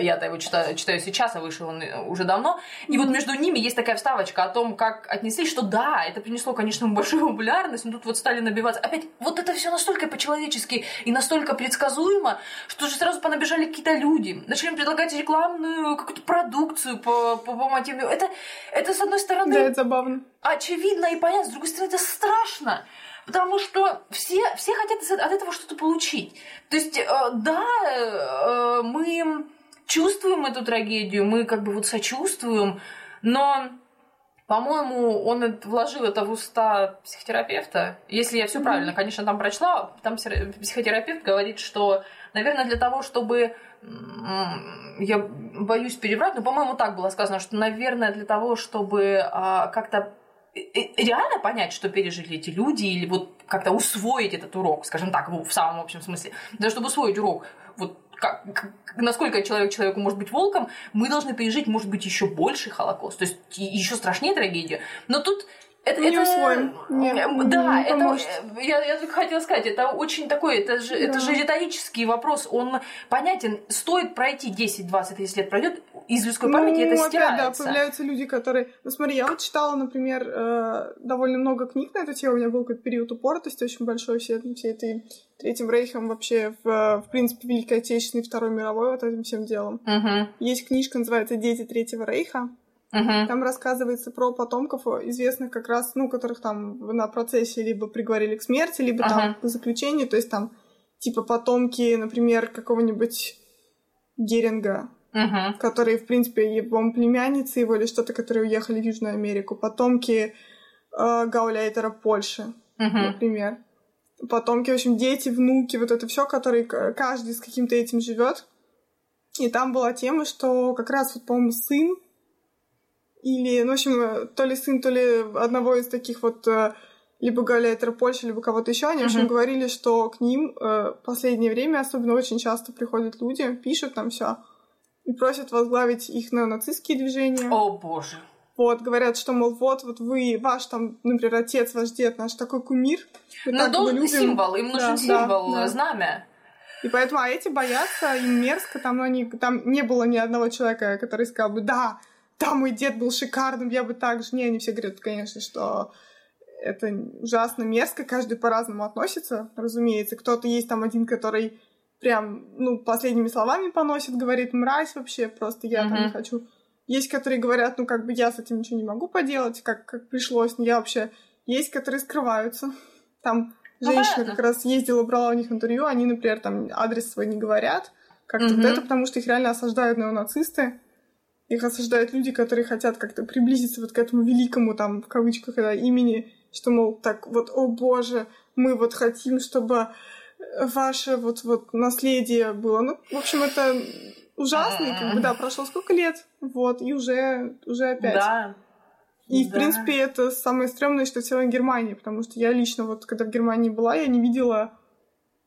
я-то его читаю, читаю сейчас, а вышел он уже давно. И mm-hmm. вот между ними есть такая вставочка о том, как отнеслись, что да, это принесло, конечно, большую популярность, но тут вот стали набиваться. Опять, вот это все настолько по-человечески и настолько предсказуемо, что же сразу понабежали какие-то люди, начали предлагать рекламную какую-то продукцию по, по, по мотиву. Это, это, с одной стороны... Да, это забавно. Очевидно и понятно, с другой стороны, это страшно. Потому что все, все хотят от этого что-то получить. То есть, э, да, э, мы чувствуем эту трагедию, мы как бы вот сочувствуем, но по-моему, он вложил это в уста психотерапевта. Если я все mm-hmm. правильно, конечно, там прочла, там психотерапевт говорит, что, наверное, для того, чтобы я боюсь переврать, но, по-моему, так было сказано, что, наверное, для того, чтобы а, как-то э, э, реально понять, что пережили эти люди, или вот как-то усвоить этот урок, скажем так, в самом общем смысле, для чтобы усвоить урок, вот как, насколько человек человеку может быть волком, мы должны пережить, может быть, еще больше Холокост, то есть еще страшнее трагедию. Но тут это, не это, усвоим. Не, да, не это, я, я только хотела сказать, это очень такой, это же, да. это же риторический вопрос, он понятен, стоит пройти 10, 20, 30 лет пройдет, из людской ну, памяти это опять, стирается. да, появляются люди, которые... Ну, смотри, я вот читала, например, э, довольно много книг на эту тему, у меня был какой-то период упоротости очень большой все, все этой Третьим Рейхом вообще, в, в принципе, Великой Отечественной, Второй мировой вот этим всем делом. Угу. Есть книжка, называется «Дети Третьего Рейха», Uh-huh. Там рассказывается про потомков, известных как раз, ну, которых там на процессе либо приговорили к смерти, либо uh-huh. там к заключению. То есть там типа потомки, например, какого-нибудь Геринга, uh-huh. которые, в принципе, его племянницы его или что-то, которые уехали в Южную Америку. Потомки э, Гауляйтера Польши, uh-huh. например. Потомки, в общем, дети, внуки, вот это все, которые каждый с каким-то этим живет. И там была тема, что как раз, вот, по-моему, сын или, ну, в общем, то ли сын, то ли одного из таких вот э, либо Галлейтер Польши, либо кого-то еще, они, в общем, говорили, что к ним э, в последнее время особенно очень часто приходят люди, пишут там все и просят возглавить их на нацистские движения. О, боже. Вот, говорят, что, мол, вот, вот вы, ваш там, например, отец, ваш дед, наш такой кумир. Ну, должен символ, им нужен да, символ, да, знамя. И поэтому, а эти боятся, им мерзко, там, ну, они, там не было ни одного человека, который сказал бы, да, да, мой дед был шикарным, я бы так же. Не, они все говорят, конечно, что это ужасно мерзко, каждый по-разному относится, разумеется. Кто-то есть там один, который прям, ну, последними словами поносит, говорит, мразь вообще, просто я mm-hmm. там не хочу. Есть, которые говорят, ну, как бы я с этим ничего не могу поделать, как, как пришлось, но я вообще... Есть, которые скрываются. Там ну, женщина как раз ездила, брала у них интервью, они, например, там адрес свой не говорят, как-то mm-hmm. вот это, потому что их реально осаждают неонацисты. Их осаждают люди, которые хотят как-то приблизиться вот к этому великому, там, в кавычках, это, имени что, мол, так вот, о боже, мы вот хотим, чтобы ваше вот, вот наследие было. Ну, в общем, это ужасно, и как бы, да, прошло сколько лет, вот, и уже, уже опять. Да. И, да. в принципе, это самое стрёмное, что в целом Германии, потому что я лично вот, когда в Германии была, я не видела,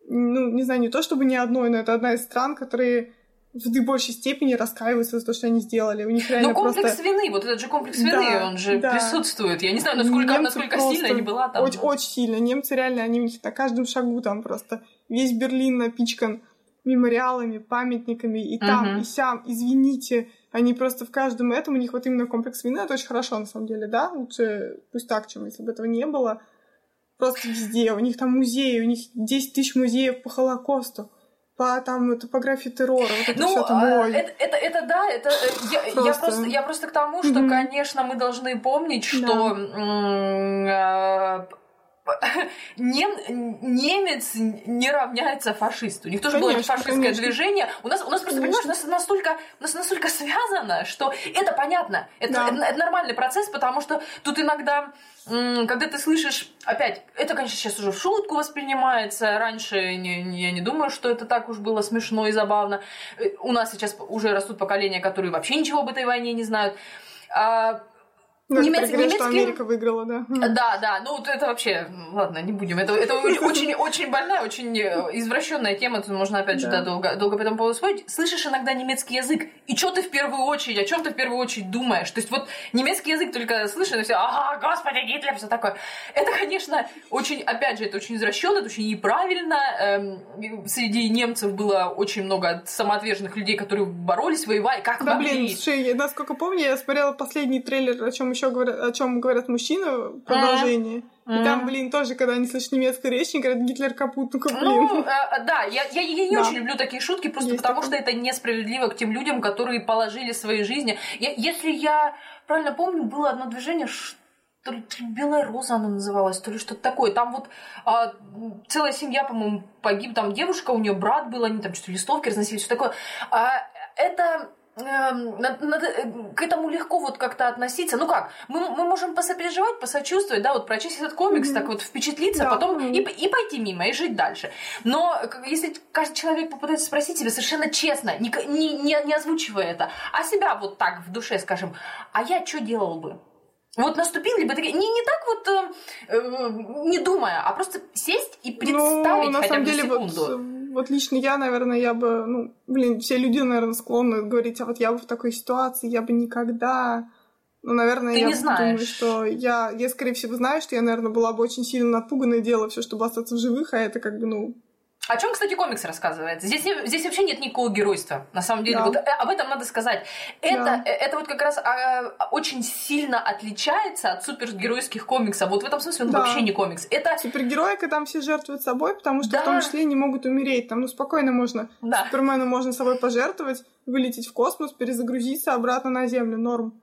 ну, не знаю, не то чтобы ни одной, но это одна из стран, которые в большей степени раскаиваются за то, что они сделали. У них реально Но комплекс просто... вины, вот этот же комплекс вины, да, он же да. присутствует. Я не знаю, насколько, насколько сильно не была там. Очень, очень сильно. Немцы реально, они у них на каждом шагу там просто весь Берлин напичкан мемориалами, памятниками, и там, угу. и сям, извините, они просто в каждом этом, у них вот именно комплекс вины, это очень хорошо, на самом деле, да, лучше пусть так, чем если бы этого не было. Просто везде, у них там музеи, у них 10 тысяч музеев по Холокосту по там топографии террора. Вот это ну, все там, а, ой. Это, это, это да, это э, я просто. я просто я просто к тому, что, mm-hmm. конечно, мы должны помнить, что да. (laughs) Нем, немец не равняется фашисту. У них тоже конечно, было фашистское конечно. движение. У нас, у нас просто, конечно. понимаешь, у нас настолько, у нас настолько связано, что это понятно. Это, да. это, это нормальный процесс, потому что тут иногда, когда ты слышишь, опять, это, конечно, сейчас уже в шутку воспринимается. Раньше не, не, я не думаю, что это так уж было смешно и забавно. Э, у нас сейчас уже растут поколения, которые вообще ничего об этой войне не знают. А, ну, Немец, немецкий... что Америка выиграла, да. Да, да, ну это вообще, ладно, не будем. Это, это очень, очень больная, очень э, извращенная тема, тут можно опять же да. долго, долго по этому поводу спорить. Слышишь иногда немецкий язык, и что ты в первую очередь, о чем ты в первую очередь думаешь? То есть вот немецкий язык только слышишь, и все, ага, господи, Гитлер, все такое. Это, конечно, очень, опять же, это очень извращенно, это очень неправильно. Эм, среди немцев было очень много самоотверженных людей, которые боролись, воевали, как да, могли. блин, слушай, насколько помню, я смотрела последний трейлер, о чем еще еще говорят, о чем говорят мужчины, продолжение. Mm-hmm. И там, блин, тоже, когда они слышат немецкую речь, они говорят Гитлер капут, ну блин. Ну, э, да, я, я, я не да. очень люблю такие шутки, просто Есть потому такое. что это несправедливо к тем людям, которые положили свои жизни. Я, если я правильно помню, было одно движение, то ли Белая Роза она называлась, то ли что-то такое. Там вот а, целая семья, по-моему, погиб, там девушка, у нее брат был, они там что-то листовки разносили, все такое. А, это Эм, э, к этому легко вот как-то относиться. Ну как, мы, мы можем посопереживать, посочувствовать, да, вот прочесть этот комикс, mm-hmm. так вот впечатлиться, да, потом mm-hmm. и, и пойти мимо, и жить дальше. Но если каждый человек попытается спросить себя совершенно честно, не, не, не, не озвучивая это, а себя вот так в душе, скажем, а я что делал бы? Вот наступил, либо такие, не, не так вот, э, э, не думая, а просто сесть и ну, представить ну, на хотя бы деле, секунду. Вот вот лично я, наверное, я бы, ну, блин, все люди, наверное, склонны говорить, а вот я бы в такой ситуации, я бы никогда... Ну, наверное, Ты я не думаю, что я, я, скорее всего, знаю, что я, наверное, была бы очень сильно напугана и делала все, чтобы остаться в живых, а это как бы, ну, о чем, кстати, комикс рассказывает? Здесь, здесь вообще нет никакого геройства, на самом деле. Да. Вот э, об этом надо сказать. Это, да. Э, это вот как раз а, очень сильно отличается от супергеройских комиксов. Вот в этом смысле он да. вообще не комикс. Это... Супергерои, когда там все жертвуют собой, потому что да. в том числе не могут умереть. Там, ну, спокойно можно. Да. Супермену можно собой пожертвовать, вылететь в космос, перезагрузиться обратно на Землю. Норм.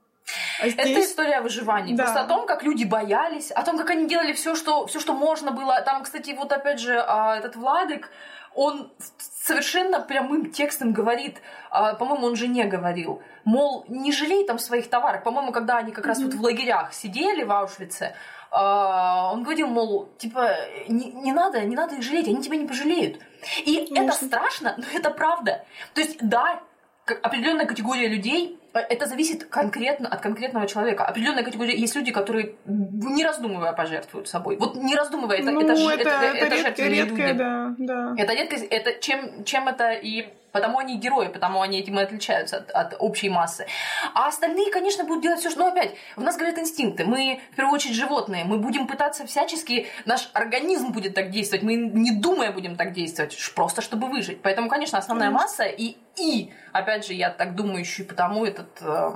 А здесь... Это история выживания. Да. Просто о том, как люди боялись, о том, как они делали все, что, все, что можно было. Там, кстати, вот опять же, а, этот Владик, он совершенно прямым текстом говорит, а, по-моему, он жене говорил, мол, не жалей там своих товаров. По-моему, когда они как раз mm-hmm. вот в лагерях сидели в Аушвице, он говорил, мол, типа, не, не надо, не надо их жалеть, они тебя не пожалеют. И Конечно. это страшно, но это правда. То есть, да, определенная категория людей это зависит конкретно от конкретного человека. Определенная категория есть люди, которые не раздумывая пожертвуют собой. Вот не раздумывая, это, ну, это, это, это, это, это редкое, редкое, да, да. Это редкость, это чем, чем это и Потому они герои, потому они этим и отличаются от, от общей массы. А остальные, конечно, будут делать все, что... Ну, опять, у нас говорят инстинкты. Мы, в первую очередь, животные. Мы будем пытаться всячески... Наш организм будет так действовать. Мы, не думая, будем так действовать. Просто, чтобы выжить. Поэтому, конечно, основная масса и... И, опять же, я так думаю, еще и потому этот э,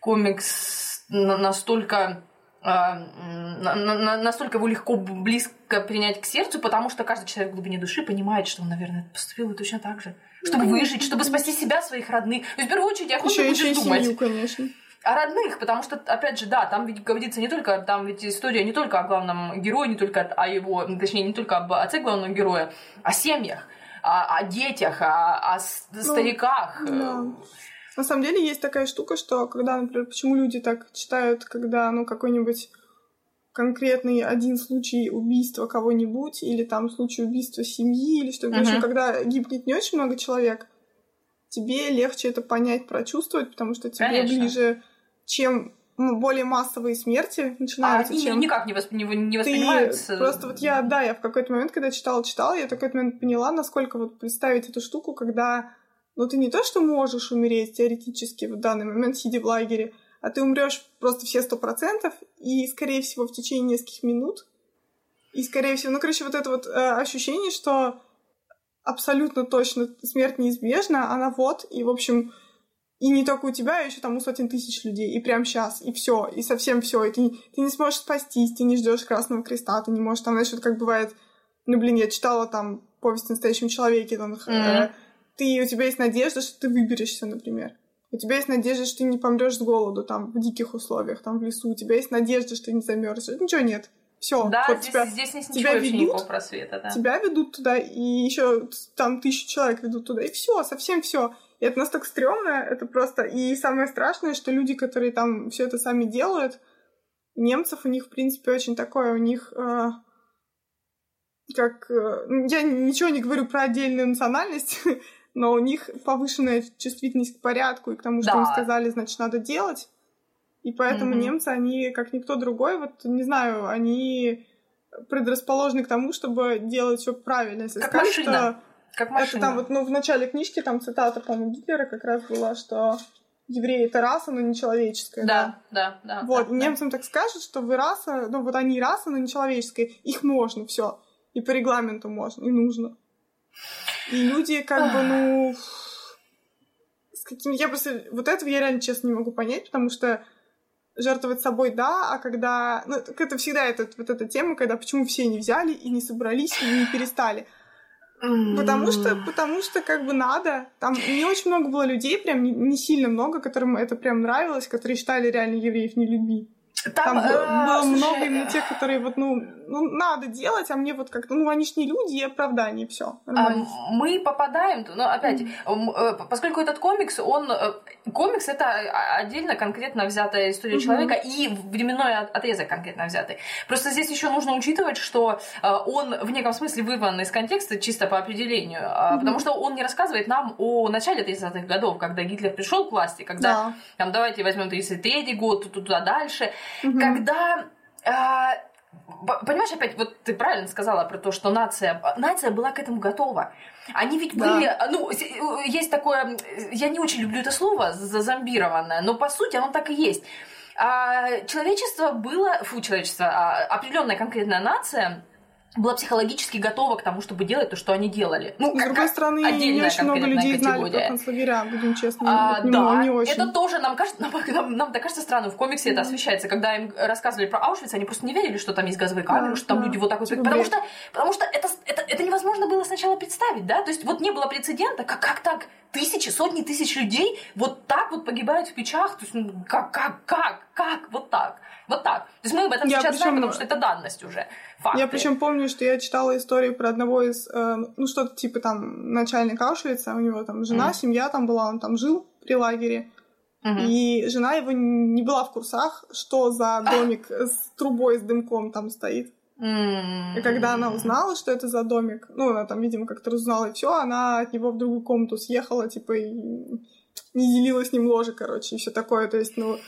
комикс настолько настолько его легко близко принять к сердцу, потому что каждый человек в глубине души понимает, что он, наверное, поступил точно так же. Чтобы выжить, чтобы спасти себя, своих родных. То есть, в первую очередь, я охотно будешь думать. Семью, конечно. О родных, потому что, опять же, да, там ведь говорится не только, там ведь история не только о главном герое, не только о его, точнее, не только об отце главного героя, о семьях, о, о детях, о, о ну, стариках. Да. На самом деле есть такая штука, что когда, например, почему люди так читают, когда, ну, какой-нибудь конкретный один случай убийства кого-нибудь, или там случай убийства семьи, или что-то uh-huh. еще, когда гибнет не очень много человек, тебе легче это понять, прочувствовать, потому что тебе Конечно. ближе, чем более массовые смерти начинаются, а, чем... никак не, восп... не, не воспринимаются. Ты... Просто вот я, да, я в какой-то момент, когда читала, читала, я в какой-то момент поняла, насколько вот представить эту штуку, когда но ты не то, что можешь умереть теоретически в данный момент, сидя в лагере, а ты умрешь просто все сто процентов, и, скорее всего, в течение нескольких минут. И, скорее всего, ну, короче, вот это вот э, ощущение, что абсолютно точно смерть неизбежна, она вот, и, в общем, и не только у тебя, а еще там у сотен тысяч людей, и прям сейчас, и все, и совсем все, и ты, ты не сможешь спастись, ты не ждешь Красного Креста, ты не можешь, там, знаешь, вот как бывает, ну, блин, я читала там повесть о настоящем человеке, там, mm-hmm. э, ты, у тебя есть надежда, что ты выберешься, например. У тебя есть надежда, что ты не помрешь с голоду там в диких условиях, там в лесу. У тебя есть надежда, что ты не замерзнешь. Ничего нет. Все. Да, вот здесь, тебя, здесь нет тебя ведут, просвета, да. Тебя ведут туда, и еще там тысячу человек ведут туда, и все, совсем все. И это настолько стрёмно, это просто... И самое страшное, что люди, которые там все это сами делают, немцев у них, в принципе, очень такое, у них... Э, как... Э, я ничего не говорю про отдельную национальность, (laughs) но у них повышенная чувствительность к порядку и к тому, что да. им сказали, значит, надо делать. И поэтому mm-hmm. немцы, они, как никто другой, вот, не знаю, они предрасположены к тому, чтобы делать все правильно. Если как сказать, машина. Что как машина. Это там вот, ну, в начале книжки там цитата, по-моему, Гитлера как раз была, что евреи это раса, но не человеческая. Да, да, да. да вот, да, немцам да. так скажут, что вы раса, ну, вот они раса, но не человеческая. Их можно, все. И по регламенту можно, и нужно. И люди как бы, ну... С каким... Я просто... Вот этого я реально, честно, не могу понять, потому что жертвовать собой, да, а когда... Ну, это всегда этот, вот эта тема, когда почему все не взяли и не собрались, и не перестали. Потому что, потому что как бы надо. Там не очень много было людей, прям не, не сильно много, которым это прям нравилось, которые считали реально евреев не любви. Там, Там было, а, было слушай, много именно тех, которые вот, ну, ну, надо делать, а мне вот как-то, ну, они ж не люди, и оправдание, все. А, мы попадаем, ну, опять, mm. поскольку этот комикс, он, э, комикс это отдельно конкретно взятая история mm-hmm. человека и временной отрезок конкретно взятый. Просто здесь еще нужно учитывать, что э, он в неком смысле вырван из контекста чисто по определению, mm-hmm. потому что он не рассказывает нам о начале 30-х годов, когда Гитлер пришел к власти, когда, да. там, давайте возьмем 33-й год, туда дальше, угу. когда... А, понимаешь, опять, вот ты правильно сказала про то, что нация, нация была к этому готова. Они ведь да. были, ну, есть такое, я не очень люблю это слово, зазомбированное, но по сути оно так и есть. А человечество было, фу, человечество, а, определенная конкретная нация была психологически готова к тому, чтобы делать то, что они делали. Ну, С другой стороны, не очень много людей категория. знали про концлагеря, будем честны. А, не, да, не очень. это тоже нам кажется, нам, (laughs) нам, нам так кажется странно, в комиксе mm-hmm. это освещается, когда им рассказывали про Аушвиц, они просто не верили, что там есть газовые камеры, да, что там да. люди вот так вот... Типа потому что, потому что это, это, это невозможно было сначала представить, да? То есть вот не было прецедента, как, как так? Тысячи, сотни тысяч людей вот так вот погибают в печах, то есть ну, как, как, как, как, вот так. Вот так. То есть мы об этом я сейчас причем... знаем, потому что это данность уже. Факты. Я причем помню, что я читала историю про одного из, э, ну что-то типа там начальника Аушвица, у него там жена, mm. семья там была, он там жил при лагере. Mm-hmm. И жена его не была в курсах, что за (gasps) домик с трубой с дымком там стоит. И когда она узнала, что это за домик, ну, она там, видимо, как-то узнала, и все, она от него в другую комнату съехала, типа, и не делила с ним ложе, короче, и все такое. То есть, ну,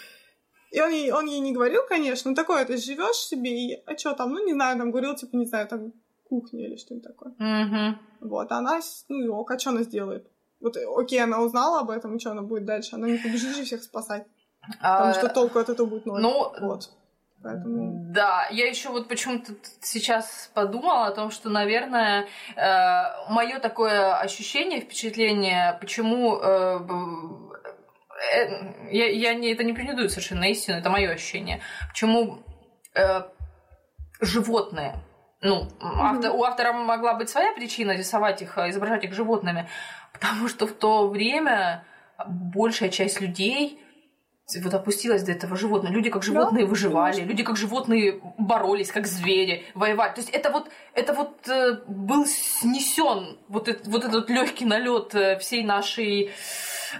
и он ей, он ей не говорил, конечно, но такое, ты живешь себе, и, а что там, ну, не знаю, там говорил, типа, не знаю, там, кухня или что-нибудь такое. Мгм. Вот, а она, ну, и ок, а что она сделает? Вот, э, окей, она узнала об этом, и что она будет дальше? Она не побежит же всех спасать, потому А, что толку от этого будет ноль. Ну, Вот. Поэтому... Да, я еще вот почему-то сейчас подумала о том, что, наверное, мое такое ощущение, впечатление, почему э, э, я, я не, это не претендую совершенно истину, это мое ощущение. Почему э, животные, ну, автор- у автора могла быть своя причина рисовать их, э, изображать их животными, (laughs) потому что в то время большая часть людей вот опустилась до этого животного. Люди как животные выживали, люди как животные боролись, как звери, воевали. То есть это вот, это вот э, был снесен вот, этот вот этот легкий налет э, всей нашей, э,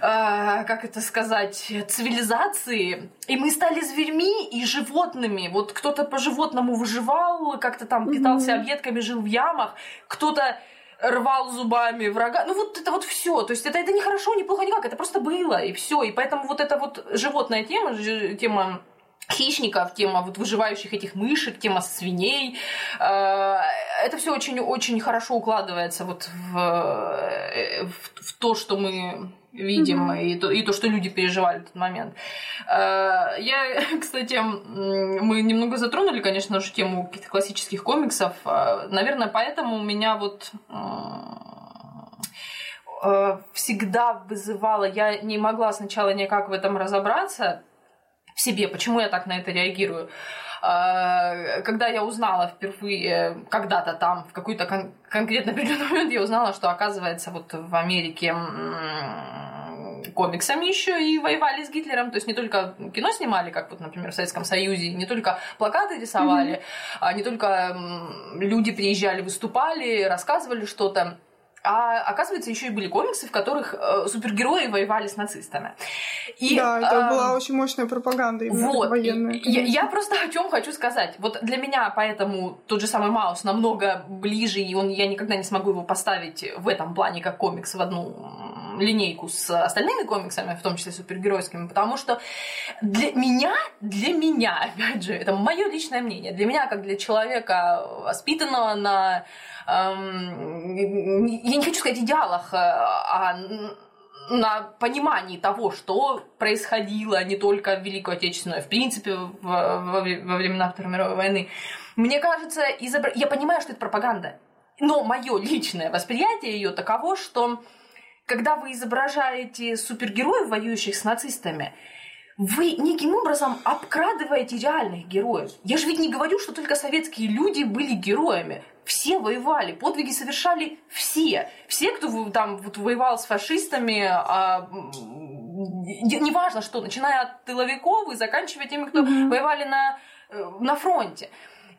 как это сказать, цивилизации. И мы стали зверьми и животными. Вот кто-то по животному выживал, как-то там питался Мгм. объедками, жил в ямах, кто-то рвал зубами врага. Ну вот это вот все. То есть это, это не хорошо, не плохо, никак. Это просто было, и все. И поэтому вот эта вот животная тема, тема хищников, тема вот выживающих этих мышек, тема свиней. э, Это все очень-очень хорошо укладывается вот в, э, в, в то, что мы видим, Мгм. и, то, и то, что люди переживали в этот момент. Э, Я, (laughs) кстати, мы немного затронули, конечно же, тему каких-то классических комиксов. Э, Наверное, поэтому у меня вот э, всегда вызывало, я не могла сначала никак в этом разобраться в себе, почему я так на это реагирую. Э, Когда я узнала впервые, когда-то там, в какой-то кон- конкретно определенный (laughs) момент, я узнала, что, оказывается, вот в Америке комиксами еще и воевали с Гитлером, то есть не только кино снимали, как вот, например, в Советском Союзе, не только плакаты рисовали, а не только люди приезжали, выступали, рассказывали что-то, а оказывается, еще и были комиксы, в которых э, супергерои воевали с нацистами. И, да, это э, была очень мощная пропаганда именно вот, военная. я, я просто о чем хочу сказать. Вот для меня поэтому тот же самый Маус намного ближе, и он, я никогда не смогу его поставить в этом плане как комикс в одну линейку с остальными комиксами, в том числе супергеройскими, потому что для меня, для меня, (laughs) опять же, это мое личное мнение, для меня, как для человека, воспитанного на эм, я не хочу сказать идеалах, э, а на понимании того, что происходило не только в Великую Отечественную, а в принципе во, вре- во времена Второй мировой войны. Мне кажется, изобра- я понимаю, что это пропаганда, но мое личное восприятие ее таково, что когда вы изображаете супергероев, воюющих с нацистами, вы неким образом обкрадываете реальных героев. Я же ведь не говорю, что только советские люди были героями. Все воевали, подвиги совершали все. Все, кто там вот воевал с фашистами, а, неважно что, начиная от тыловиков и заканчивая теми, кто Мгм. воевали на, э, на фронте.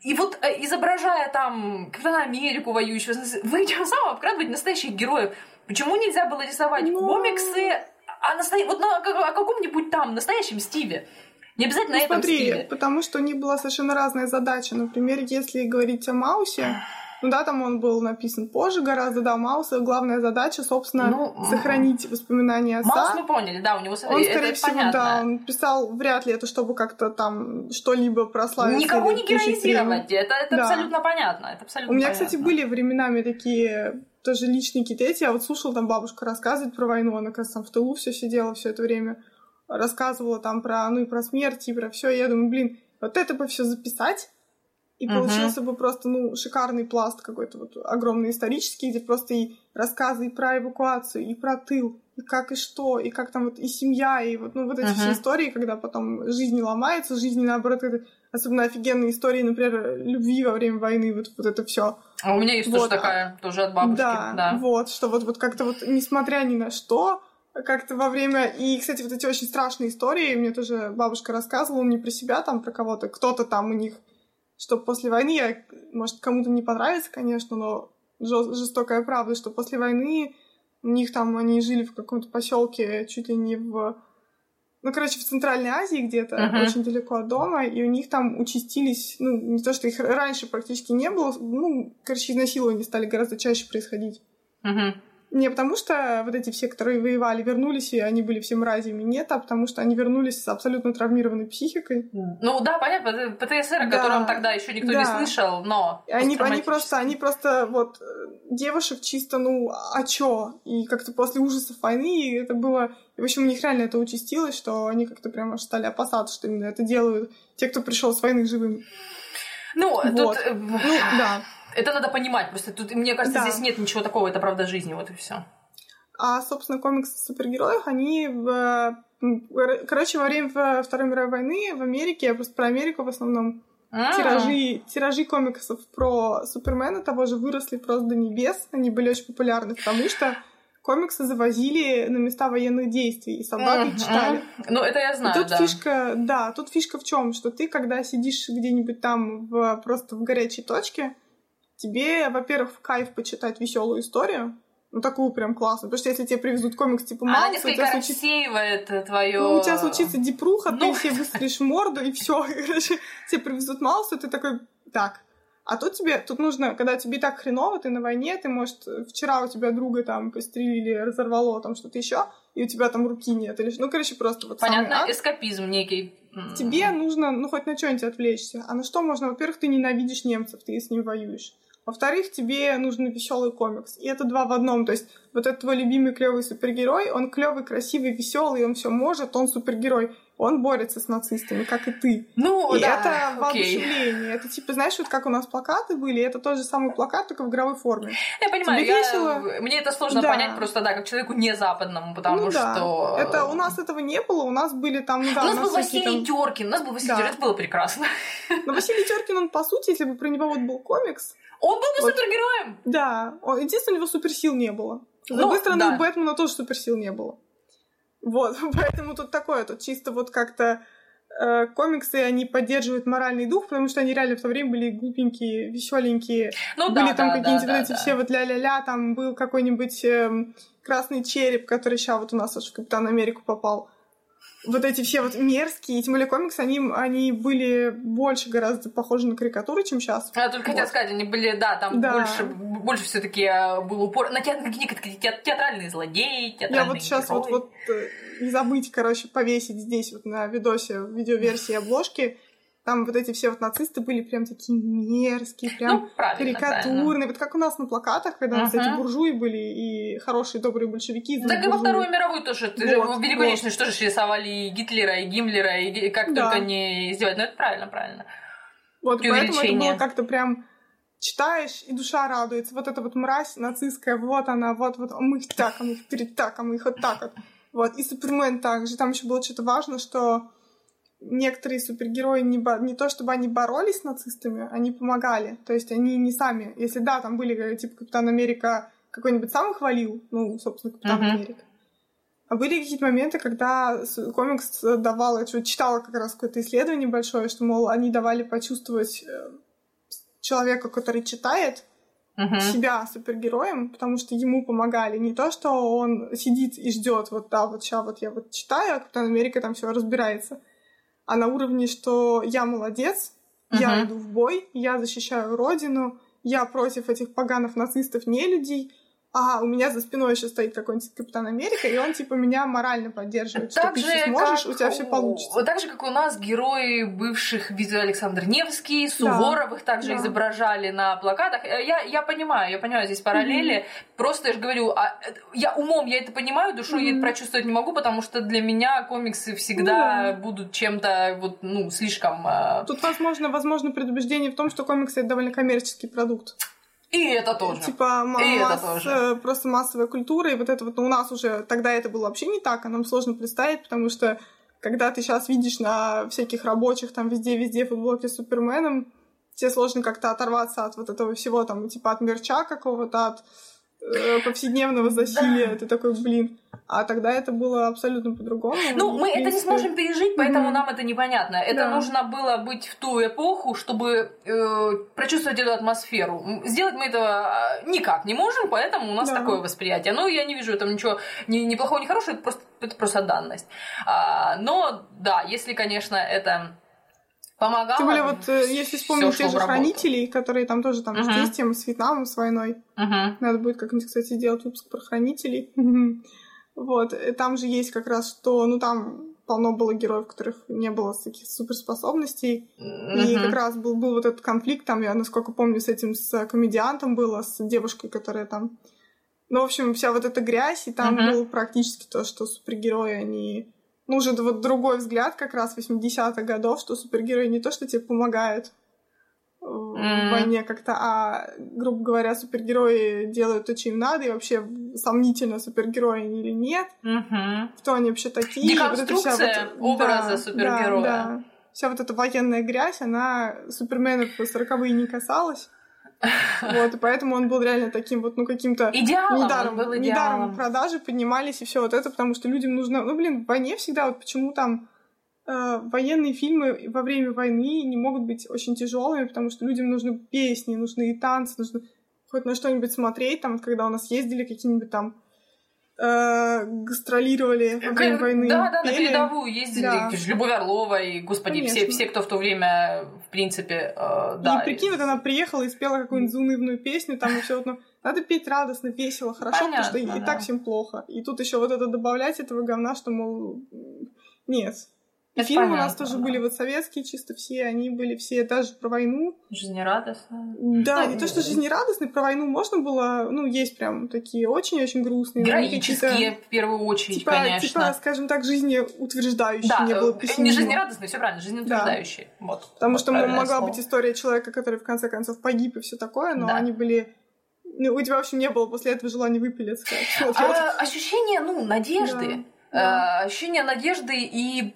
И вот э, изображая там Капитана Америку воюющего, вы тем самым обкрадываете настоящих героев. Почему нельзя было рисовать Ну. комиксы о, настоя- вот на, о каком-нибудь там настоящем Стиве? Не обязательно Ну, на этом смотри, Стиве. потому что у них была совершенно разная задача. Например, если говорить о Маусе, ну да, там он был написан позже гораздо, да, Мауса главная задача, собственно, Ну, м. сохранить воспоминания отца. Маус мы поняли, да, у него Он, это скорее всего, понятно. да, он писал вряд ли это, чтобы как-то там что-либо прославить. Никого не героизировать, это, это Да. абсолютно понятно. Это абсолютно У меня, понятно. кстати, были временами такие тоже личные какие-то эти. Я вот слушала там бабушка рассказывать про войну, она, как раз там в тылу все сидела все это время, рассказывала там про, ну и про смерть, и про все. Я думаю, блин, вот это бы все записать, и Мгм. получился бы просто, ну, шикарный пласт какой-то вот огромный исторический, где просто и рассказы и про эвакуацию, и про тыл, и как и что, и как там вот и семья, и вот, ну, вот эти Мгм. все истории, когда потом жизнь ломается, жизнь наоборот, это особенно офигенные истории, например, любви во время войны, вот, вот это все. А у меня есть Вот, тоже такая, тоже от бабушки. Да, Да. вот, что вот, вот как-то вот, несмотря ни на что, как-то во время... И, кстати, вот эти очень страшные истории, мне тоже бабушка рассказывала, не про себя, там, про кого-то, кто-то там у них, что после войны, я, может, кому-то не понравится, конечно, но жестокая правда, что после войны у них там, они жили в каком-то поселке чуть ли не в... Ну, короче, в Центральной Азии где-то, Мгм. очень далеко от дома, и у них там участились, ну, не то, что их раньше практически не было, ну, короче, изнасилования стали гораздо чаще происходить. Мгм. Не потому что вот эти все, которые воевали, вернулись, и они были все мразями. Нет, а потому что они вернулись с абсолютно травмированной психикой. Ну да, понятно, ПТСР, о да. котором тогда еще никто да. не слышал, но... Они, они просто, они просто вот девушек чисто, ну, а чё? И как-то после ужасов войны это было... И, в общем, у них реально это участилось, что они как-то прямо стали опасаться, что именно это делают те, кто пришел с войны живым. Ну, вот. тут... Э, ну, да. Это надо понимать. Просто тут, мне кажется, да. здесь нет ничего такого, это правда жизни, вот и все. А, собственно, комиксы супергероев, они в... Короче, во время Второй мировой войны в Америке, просто про Америку в основном, а. тиражи, тиражи комиксов про Супермена того же выросли просто до небес. Они были очень популярны, потому что комиксы завозили на места военных действий, и солдаты их читали. Ну, это я знаю, и тут да. фишка, да, тут фишка в чем, что ты, когда сидишь где-нибудь там в, просто в горячей точке, тебе, во-первых, кайф почитать веселую историю, ну, такую прям классную. Потому что если тебе привезут комикс типа Мауса... Она несколько рассеивает случится... твое... Ну, у тебя случится депруха, ну... ты себе выстрелишь морду, и все. (laughs) Короче, тебе привезут Мауса, ты такой, так, а тут тебе, тут нужно, когда тебе так хреново, ты на войне, ты, может, вчера у тебя друга там пострелили, разорвало там что-то еще, и у тебя там руки нет, или ну, короче, просто вот Понятно, эскапизм некий. Тебе нужно, ну, хоть на что-нибудь отвлечься. А на что можно? Во-первых, ты ненавидишь немцев, ты с ним воюешь. Во-вторых, тебе нужен веселый комикс. И это два в одном. То есть вот этот твой любимый клевый супергерой, он клевый, красивый, веселый, он все может, он супергерой. Он борется с нацистами, как и ты. Ну, и да, это воодушевление. Это типа, знаешь, вот как у нас плакаты были, это тот же самый плакат, только в игровой форме. Я понимаю, Тебе я... весело? мне это сложно да. понять просто, да, как человеку не западному, потому ну, да. что... Это у нас этого не было, у нас были там... Да, у нас был Василий там... Теркин, у нас был Василий да. Теркин, это было прекрасно. Но Василий Теркин, он, по сути, если бы про него вот был комикс, он был бы вот, супергероем! Да. Он, единственное, у него суперсил не было. С ну, другой стороны, да. у Бэтмена тоже суперсил не было. Вот, (laughs) поэтому тут такое, тут чисто вот как-то э, комиксы, они поддерживают моральный дух, потому что они реально в то время были глупенькие, веселенькие. Ну, были да, там да, какие-нибудь да, вот эти да. все вот ля-ля-ля, там был какой-нибудь э, красный череп, который сейчас вот у нас аж в Капитан Америку попал вот эти все вот мерзкие, тем более комиксы, они, они были больше гораздо похожи на карикатуры, чем сейчас. Я только вот. хотела сказать, они были, да, там да. больше, больше все таки э, был упор на те, театральные злодеи, театральные Я вот сейчас вот, вот э, не забыть, короче, повесить здесь вот на видосе, видеоверсии обложки там вот эти все вот нацисты были прям такие мерзкие, прям ну, карикатурные. Правильно. Вот как у нас на плакатах, когда uh-huh. у нас эти буржуи были и хорошие добрые большевики. Так и во Вторую мировую тоже. Ты вот, же Великую вот. тоже рисовали и Гитлера, и Гиммлера, и как да. только не сделать. Но это правильно, правильно. Вот, и поэтому это было как-то прям читаешь, и душа радуется. Вот эта вот мразь нацистская, вот она, вот, вот, мы их так, а мы их перед так, а мы их вот так вот. Вот, и Супермен также. Там еще было что-то важно, что некоторые супергерои не, бо... не то чтобы они боролись с нацистами, они помогали. То есть они не сами. Если да, там были э, типа Капитан Америка какой-нибудь сам хвалил, ну, собственно, Капитан uh-huh. Америка. А были какие-то моменты, когда комикс давал, я читала как раз какое-то исследование большое, что, мол, они давали почувствовать э, человека, который читает, uh-huh. себя супергероем, потому что ему помогали. Не то, что он сидит и ждет, вот да, вот сейчас вот я вот читаю, а Капитан Америка там все разбирается а на уровне, что я молодец, uh-huh. я иду в бой, я защищаю родину, я против этих поганых нацистов, не людей, а у меня за спиной еще стоит какой-нибудь Капитан Америка, и он типа меня морально поддерживает, так что ты сможешь, у тебя все получится. Так же, как у нас герои бывших видео Александр Невский, Суворовых да, также да. изображали на плакатах. Э, я, я понимаю, я понимаю здесь параллели. Mm-hmm. Просто я же говорю, а, э, я умом я это понимаю, душой mm-hmm. я это прочувствовать не могу, потому что для меня комиксы всегда mm-hmm. будут чем-то вот, ну, слишком... Э, Тут, возможно, возможно предубеждение в том, что комиксы — это довольно коммерческий продукт. И это тоже. Типа и масс, это тоже. просто массовая культура, и вот это вот ну, у нас уже тогда это было вообще не так, а нам сложно представить, потому что когда ты сейчас видишь на всяких рабочих там везде-везде футболки с Суперменом, тебе сложно как-то оторваться от вот этого всего, там, типа от мерча какого-то, от э, повседневного засилия. Да. Ты такой, блин, а тогда это было абсолютно по-другому. Ну, мы принципе... это не сможем пережить, поэтому mm-hmm. нам это непонятно. Это да. нужно было быть в ту эпоху, чтобы э, прочувствовать эту атмосферу. Сделать мы этого а, никак не можем, поэтому у нас да. такое восприятие. Ну, я не вижу там ничего ни, ни плохого, ни хорошего, это просто, это просто данность. А, но, да, если, конечно, это помогало. Тем более, вот э, если вспомнить тех же хранителей, которые там тоже там uh-huh. есть тема с Вьетнамом, с войной. Uh-huh. Надо будет как-нибудь, кстати, сделать выпуск про хранителей. (laughs) вот. Там же есть как раз что, ну там полно было героев, у которых не было таких суперспособностей. Uh-huh. И как раз был, был вот этот конфликт, там, я насколько помню, с этим, с комедиантом было, с девушкой, которая там... Ну, в общем, вся вот эта грязь, и там uh-huh. был практически то, что супергерои, они... Ну, уже вот другой взгляд как раз 80-х годов, что супергерои не то, что тебе помогают, mm. в войне как-то, а, грубо говоря, супергерои делают то, что им надо, и вообще сомнительно, супергерои или нет, mm-hmm. кто они вообще такие. Деконструкция вот вот, образа да, супергероя. Да, да. Вся вот эта военная грязь, она суперменов в 40 не касалась. Вот, и поэтому он был реально таким вот, ну, каким-то... Идеалом, недаром, был идеалом. недаром продажи поднимались и все вот это, потому что людям нужно... Ну, блин, в войне всегда вот почему там Э, военные фильмы во время войны не могут быть очень тяжелыми, потому что людям нужны песни, нужны и танцы, нужно хоть на что-нибудь смотреть. Там, когда у нас ездили какие-нибудь там э, гастролировали во время войны. Да, да, пели. на передовую ездили. Да. Любовь Орлова и, господи, все, все, кто в то время, в принципе, э, да. И прикинь, вот она приехала и спела какую-нибудь заунывную песню, там и все ну, надо петь радостно, весело, хорошо, Понятно, потому что да. и так всем плохо. И тут еще вот это добавлять этого говна, что, мол, нет, и это фильмы понятно, у нас тоже да. были вот советские, чисто все, они были все даже про войну. Жизнерадостные. Да, ну, не то, что жизнерадостные, про войну можно было, ну, есть прям такие очень-очень грустные. Героические, в первую очередь, типа, конечно. Типа, скажем так, жизнеутверждающие, да, не было э, пессимизма. Не жизнерадостные, все правильно, жизнеутверждающие. Да. Вот, Потому вот что могла слово. быть история человека, который в конце концов погиб и все такое, но да. они были ну, у тебя вообще не было после этого желания выпилиться. А, ощущение, ну, надежды. Да да. Э, ощущение надежды и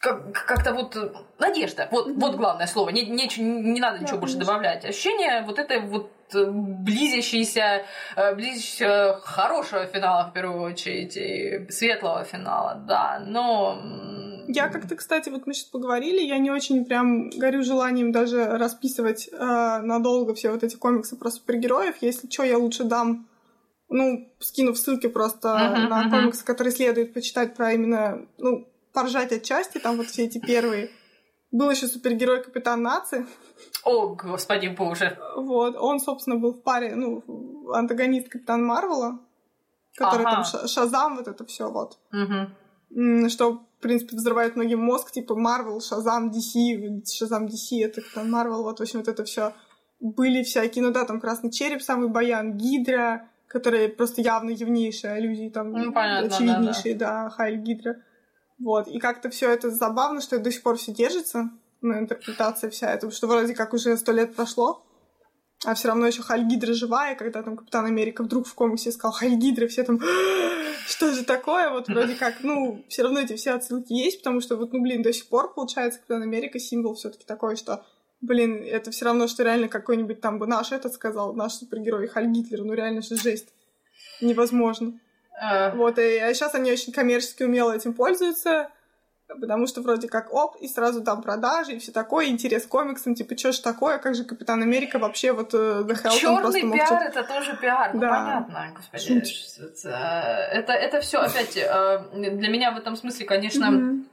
как-то вот надежда. Вот, вот главное слово. Не, не, не надо ничего да, больше конечно. добавлять. Ощущение вот этой вот э, близящейся, э, близящейся хорошего финала в первую очередь и светлого финала, да. Но я как-то, кстати, вот мы сейчас поговорили, я не очень прям горю желанием даже расписывать э, надолго все вот эти комиксы про супергероев. Если что, я лучше дам ну, скину в ссылке просто uh-huh, на uh-huh. комиксы, которые следует почитать про именно, ну, поржать отчасти, там вот все эти первые. Был еще супергерой Капитан Нации. О, господи боже. Вот, он, собственно, был в паре, ну, антагонист Капитан Марвела, который ага. там Шазам, вот это все вот. Угу. Что, в принципе, взрывает многим мозг, типа Марвел, Шазам, DC, Шазам, DC, это Капитан Марвел, вот, в общем, вот это все были всякие, ну да, там Красный Череп, самый Баян, Гидра, которые просто явно явнейшие аллюзии, там ну, понятно, очевиднейшие, да, да. да, Хайль Гидра. Вот. И как-то все это забавно, что это до сих пор все держится, ну, интерпретация вся эта, что вроде как уже сто лет прошло, а все равно еще Халь Гидра живая, когда там Капитан Америка вдруг в комиксе сказал Халь Гидра, все там, что же такое? Вот вроде как, ну, все равно эти все отсылки есть, потому что вот, ну, блин, до сих пор, получается, Капитан Америка символ все-таки такой, что Блин, это все равно, что реально какой-нибудь там бы наш этот сказал, наш супергерой Халь Гитлер. Ну реально же жесть. Невозможно. А... Вот, и а сейчас они очень коммерчески умело этим пользуются, потому что вроде как оп, и сразу там продажи и все такое, интерес к комиксам, типа, что ж такое, как же Капитан Америка вообще вот uh, The Черный пиар мог... это тоже пиар, ну, да. понятно, господи. Это, это, это все опять э, для меня в этом смысле, конечно, mm-hmm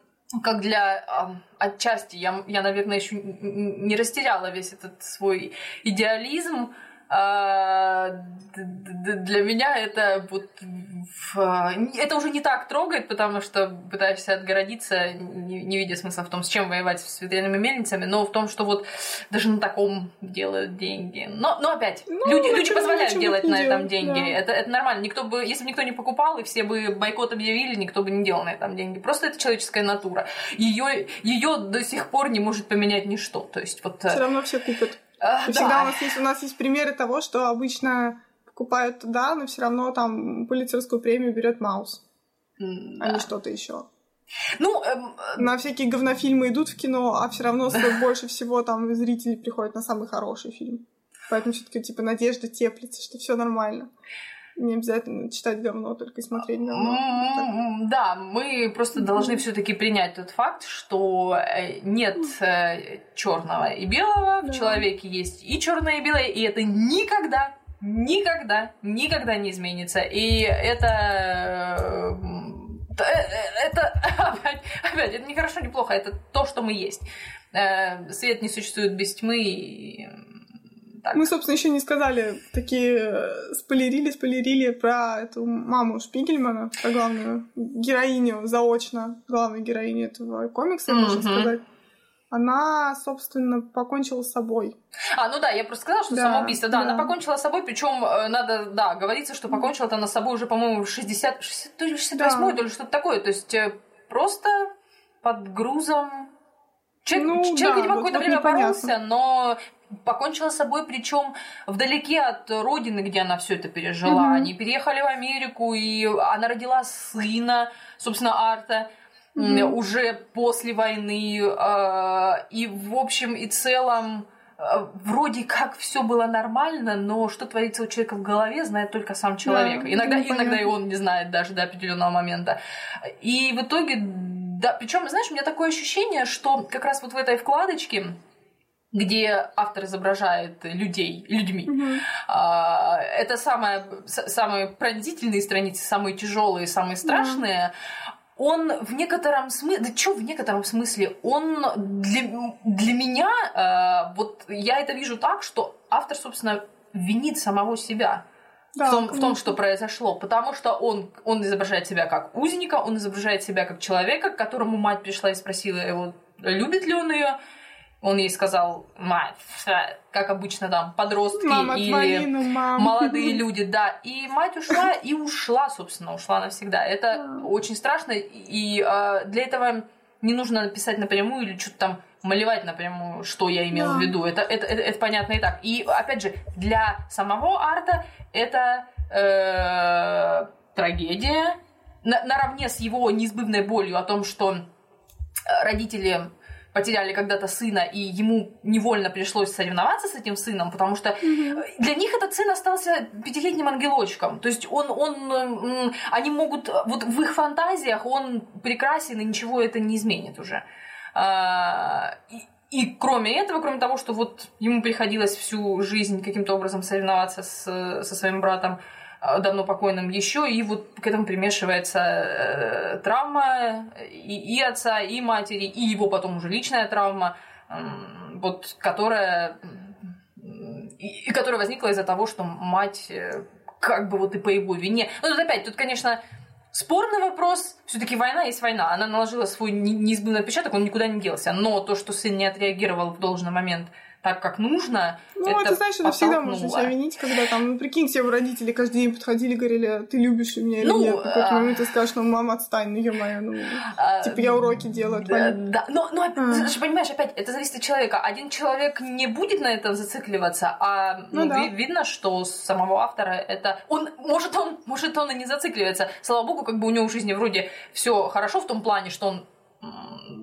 как для отчасти я, я, наверное, еще не растеряла весь этот свой идеализм. А, для меня это вот это уже не так трогает, потому что пытаешься отгородиться, не, не видя смысла в том, с чем воевать с ветряными мельницами, но в том, что вот даже на таком делают деньги. Но, но опять, ну, люди, люди позволяют делать на этом деньги. Да. Это, это нормально. Никто бы, если бы никто не покупал, и все бы бойкот объявили, никто бы не делал на этом деньги. Просто это человеческая натура. Ее, ее до сих пор не может поменять ничто. То есть вот... Все равно все купят. А, всегда да. у нас есть у нас есть примеры того, что обычно покупают туда, но все равно там полицейскую премию берет Маус, mm, а да. не что-то еще. Ну, эм, э, на всякие говнофильмы идут в кино, а все равно (laughs) больше всего там зрители приходят на самый хороший фильм. Поэтому все-таки типа надежда теплится, что все нормально. Не обязательно читать говно, только смотреть говно. Да, мы просто должны все-таки принять тот факт, что э, нет э, черного и белого, в человеке есть и черное и белое, и это никогда, никогда, никогда не изменится. И это э, это (laughs) опять, опять, это не хорошо, не плохо, это то, что мы есть. Свет не существует без тьмы, и так. Мы, собственно, еще не сказали, такие э, спойлерили, спойлерили про эту маму Шпигельмана, про главную героиню, заочно главную героиню этого комикса, mm-hmm. можно сказать. Она, собственно, покончила с собой. А, ну да, я просто сказала, что да, самоубийство. Да, да, она покончила с собой, причем э, надо, да, говорится, что покончила она с собой уже, по-моему, в 60, 60 то ли 68 да. то ли что-то такое. То есть э, просто под грузом Человек, ну, человек да, видимо, какое-то время непонятно. боролся, но покончила с собой, причем вдалеке от родины, где она все это пережила. Mm-hmm. Они переехали в Америку, и она родила сына, собственно, Арта. Mm-hmm. уже после войны э, и в общем и целом э, вроде как все было нормально, но что творится у человека в голове, знает только сам человек. Да, иногда, иногда и он не знает даже до определенного момента. И в итоге, да, причем, знаешь, у меня такое ощущение, что как раз вот в этой вкладочке где автор изображает людей людьми. Mm-hmm. А, это самое, самые пронзительные страницы, самые тяжелые, самые страшные. Mm-hmm. Он в некотором смысле, да что в некотором смысле, он для, для меня, э, вот я это вижу так, что автор, собственно, винит самого себя. Да, в, том, в том, что произошло. Потому что он, он изображает себя как узника, он изображает себя как человека, к которому мать пришла и спросила его, любит ли он ее. Он ей сказал, мать, как обычно там, подростки Мама, или твои, ну, мам. молодые люди, да. И мать ушла, и ушла, собственно, ушла навсегда. Это очень страшно, и э, для этого не нужно написать напрямую или что-то там малевать напрямую, что я имел да. в виду. Это, это, это, это понятно и так. И, опять же, для самого арта это э, трагедия, на, наравне с его неизбывной болью о том, что родители потеряли когда-то сына, и ему невольно пришлось соревноваться с этим сыном, потому что mm-hmm. для них этот сын остался пятилетним ангелочком. То есть он, он, они могут, вот в их фантазиях он прекрасен, и ничего это не изменит уже. А, и, и кроме этого, кроме того, что вот ему приходилось всю жизнь каким-то образом соревноваться с, со своим братом, давно покойным еще, и вот к этому примешивается э, травма и, и отца, и матери, и его потом уже личная травма, э, вот, которая, и, которая возникла из-за того, что мать э, как бы вот и по его вине. Ну, тут опять, тут, конечно, Спорный вопрос, все-таки война есть война. Она наложила свой неизбывный отпечаток, он никуда не делся. Но то, что сын не отреагировал в должный момент так, как нужно. Ну, это, это знаешь, это всегда можно себя винить, когда там, ну, прикинь, тебе родители каждый день подходили, говорили, ты любишь меня или ну, нет. В какой-то а... момент ты скажешь, ну, мама, отстань, ну, ё-моё, ну, а... типа, я уроки делаю. Да, да, но, но а. ты понимаешь, опять, это зависит от человека. Один человек не будет на этом зацикливаться, а ну, ну, да. видно, что с самого автора это... Он, может, он, может, он и не зацикливается. Слава богу, как бы у него в жизни вроде все хорошо в том плане, что он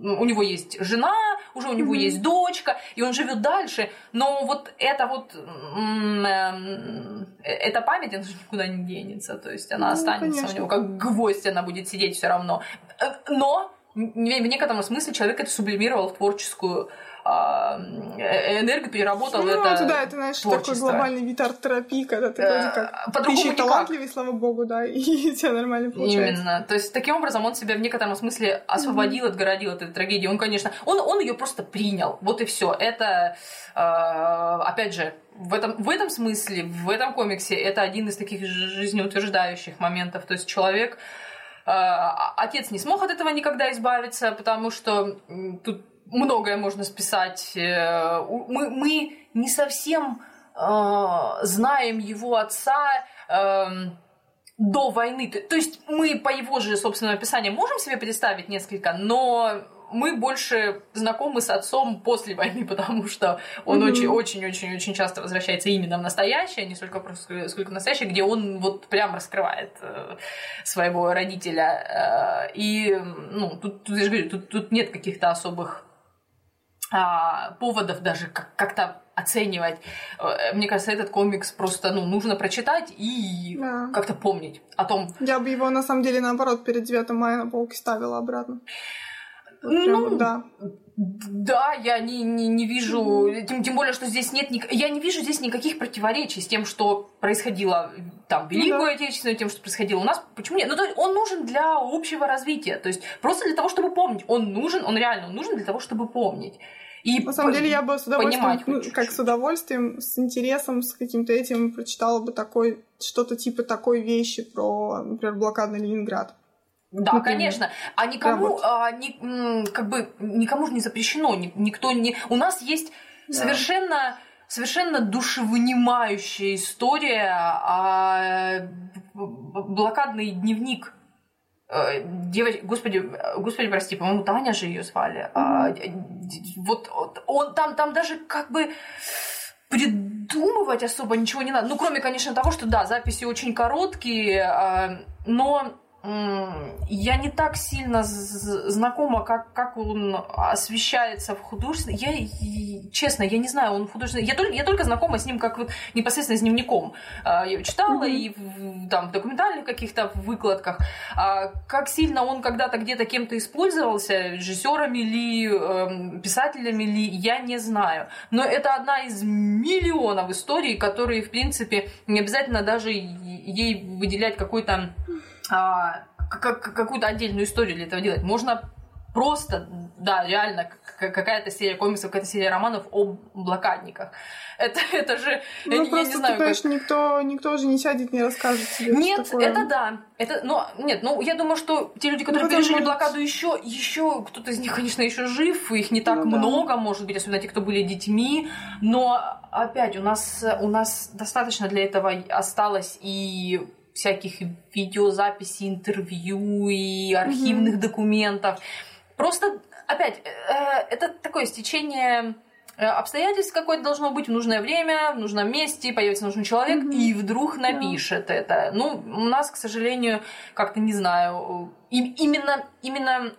у него есть жена, уже у него mm-hmm. есть дочка, и он живет дальше, но вот это вот эм, эта память, она же никуда не денется, то есть она ну, останется конечно. у него как гвоздь, она будет сидеть все равно. Э, но в некотором смысле человек это сублимировал в творческую а, э, энергию переработал ну, это да, это, знаешь, творчество. такой глобальный вид арт-терапии, когда ты вроде как ты еще талантливый, слава богу, да, (laughs) и у тебя нормально получается. Именно. То есть, таким образом он себя в некотором смысле освободил, mm-hmm. отгородил от этой трагедии. Он, конечно, он, он ее просто принял. Вот и все. Это, а, опять же, в этом, в этом смысле, в этом комиксе, это один из таких жизнеутверждающих моментов. То есть человек отец не смог от этого никогда избавиться, потому что тут многое можно списать. Э, мы, мы не совсем э, знаем его отца э, до войны. То есть мы по его же собственному описанию можем себе представить несколько, но мы больше знакомы с отцом после войны, (laughs) потому что он очень-очень-очень-очень часто возвращается именно в настоящее, не столько просто сколько в настоящее, где он вот прям раскрывает э, своего родителя. Э, и, ну, тут, тут я же говорю, тут, тут нет каких-то особых а, поводов даже как- как-то оценивать. Э, мне кажется, этот комикс просто ну, нужно прочитать и да. как-то помнить о том. Я бы его на самом деле наоборот перед 9 мая на полке ставила обратно. Вот прям, ну, да. Да, я не, не, не вижу, тем, тем более, что здесь нет, я не вижу здесь никаких противоречий с тем, что происходило там в Великую да. Отечественную, тем, что происходило у нас. Почему нет? Ну, то есть он нужен для общего развития, то есть просто для того, чтобы помнить. Он нужен, он реально он нужен для того, чтобы помнить. И На самом деле я бы с удовольствием, ну, как с удовольствием, с интересом, с каким-то этим прочитала бы такой, что-то типа такой вещи про, например, блокадный Ленинград. Да, Например. конечно. А никому, а, ни, как бы, никому же не запрещено, никто не... У нас есть да. совершенно совершенно душевынимающая история, а блокадный дневник девочка, господи, господи, прости, по-моему, Таня же ее звали. Mm-hmm. вот, вот он там, там даже как бы придумывать особо ничего не надо. Ну, кроме, конечно, того, что да, записи очень короткие, а, но я не так сильно знакома, как, как он освещается в художественной. Я, честно, я не знаю, он художественный. Я только, я только знакома с ним как вот непосредственно с дневником. А, я его читала mm-hmm. и в, там, в документальных каких-то выкладках. А как сильно он когда-то где-то кем-то использовался, режиссерами ли, эм, писателями ли, я не знаю. Но это одна из миллионов историй, которые, в принципе, не обязательно даже ей выделять какой-то а, какую-то отдельную историю для этого делать. Можно просто, да, реально какая-то серия комиксов, какая-то серия романов о блокадниках. Это, (laughs) это же, ну, я, просто, я не знаю, ты понимаешь, как... никто, никто же не сядет, не расскажет тебе. Нет, это да. Это, но, нет, ну, я думаю, что те люди, которые ну, пережили может... блокаду, еще, еще кто-то из них, конечно, еще жив, их не так ну, много, да. может быть, особенно те, кто были детьми. Но опять, у нас, у нас достаточно для этого осталось и всяких видеозаписей, интервью и архивных mm-hmm. документов. Просто, опять, э, это такое стечение э, обстоятельств какое-то должно быть в нужное время, в нужном месте, появится нужный человек, mm-hmm. и вдруг напишет yeah. это. Ну, у нас, к сожалению, как-то не знаю, именно, именно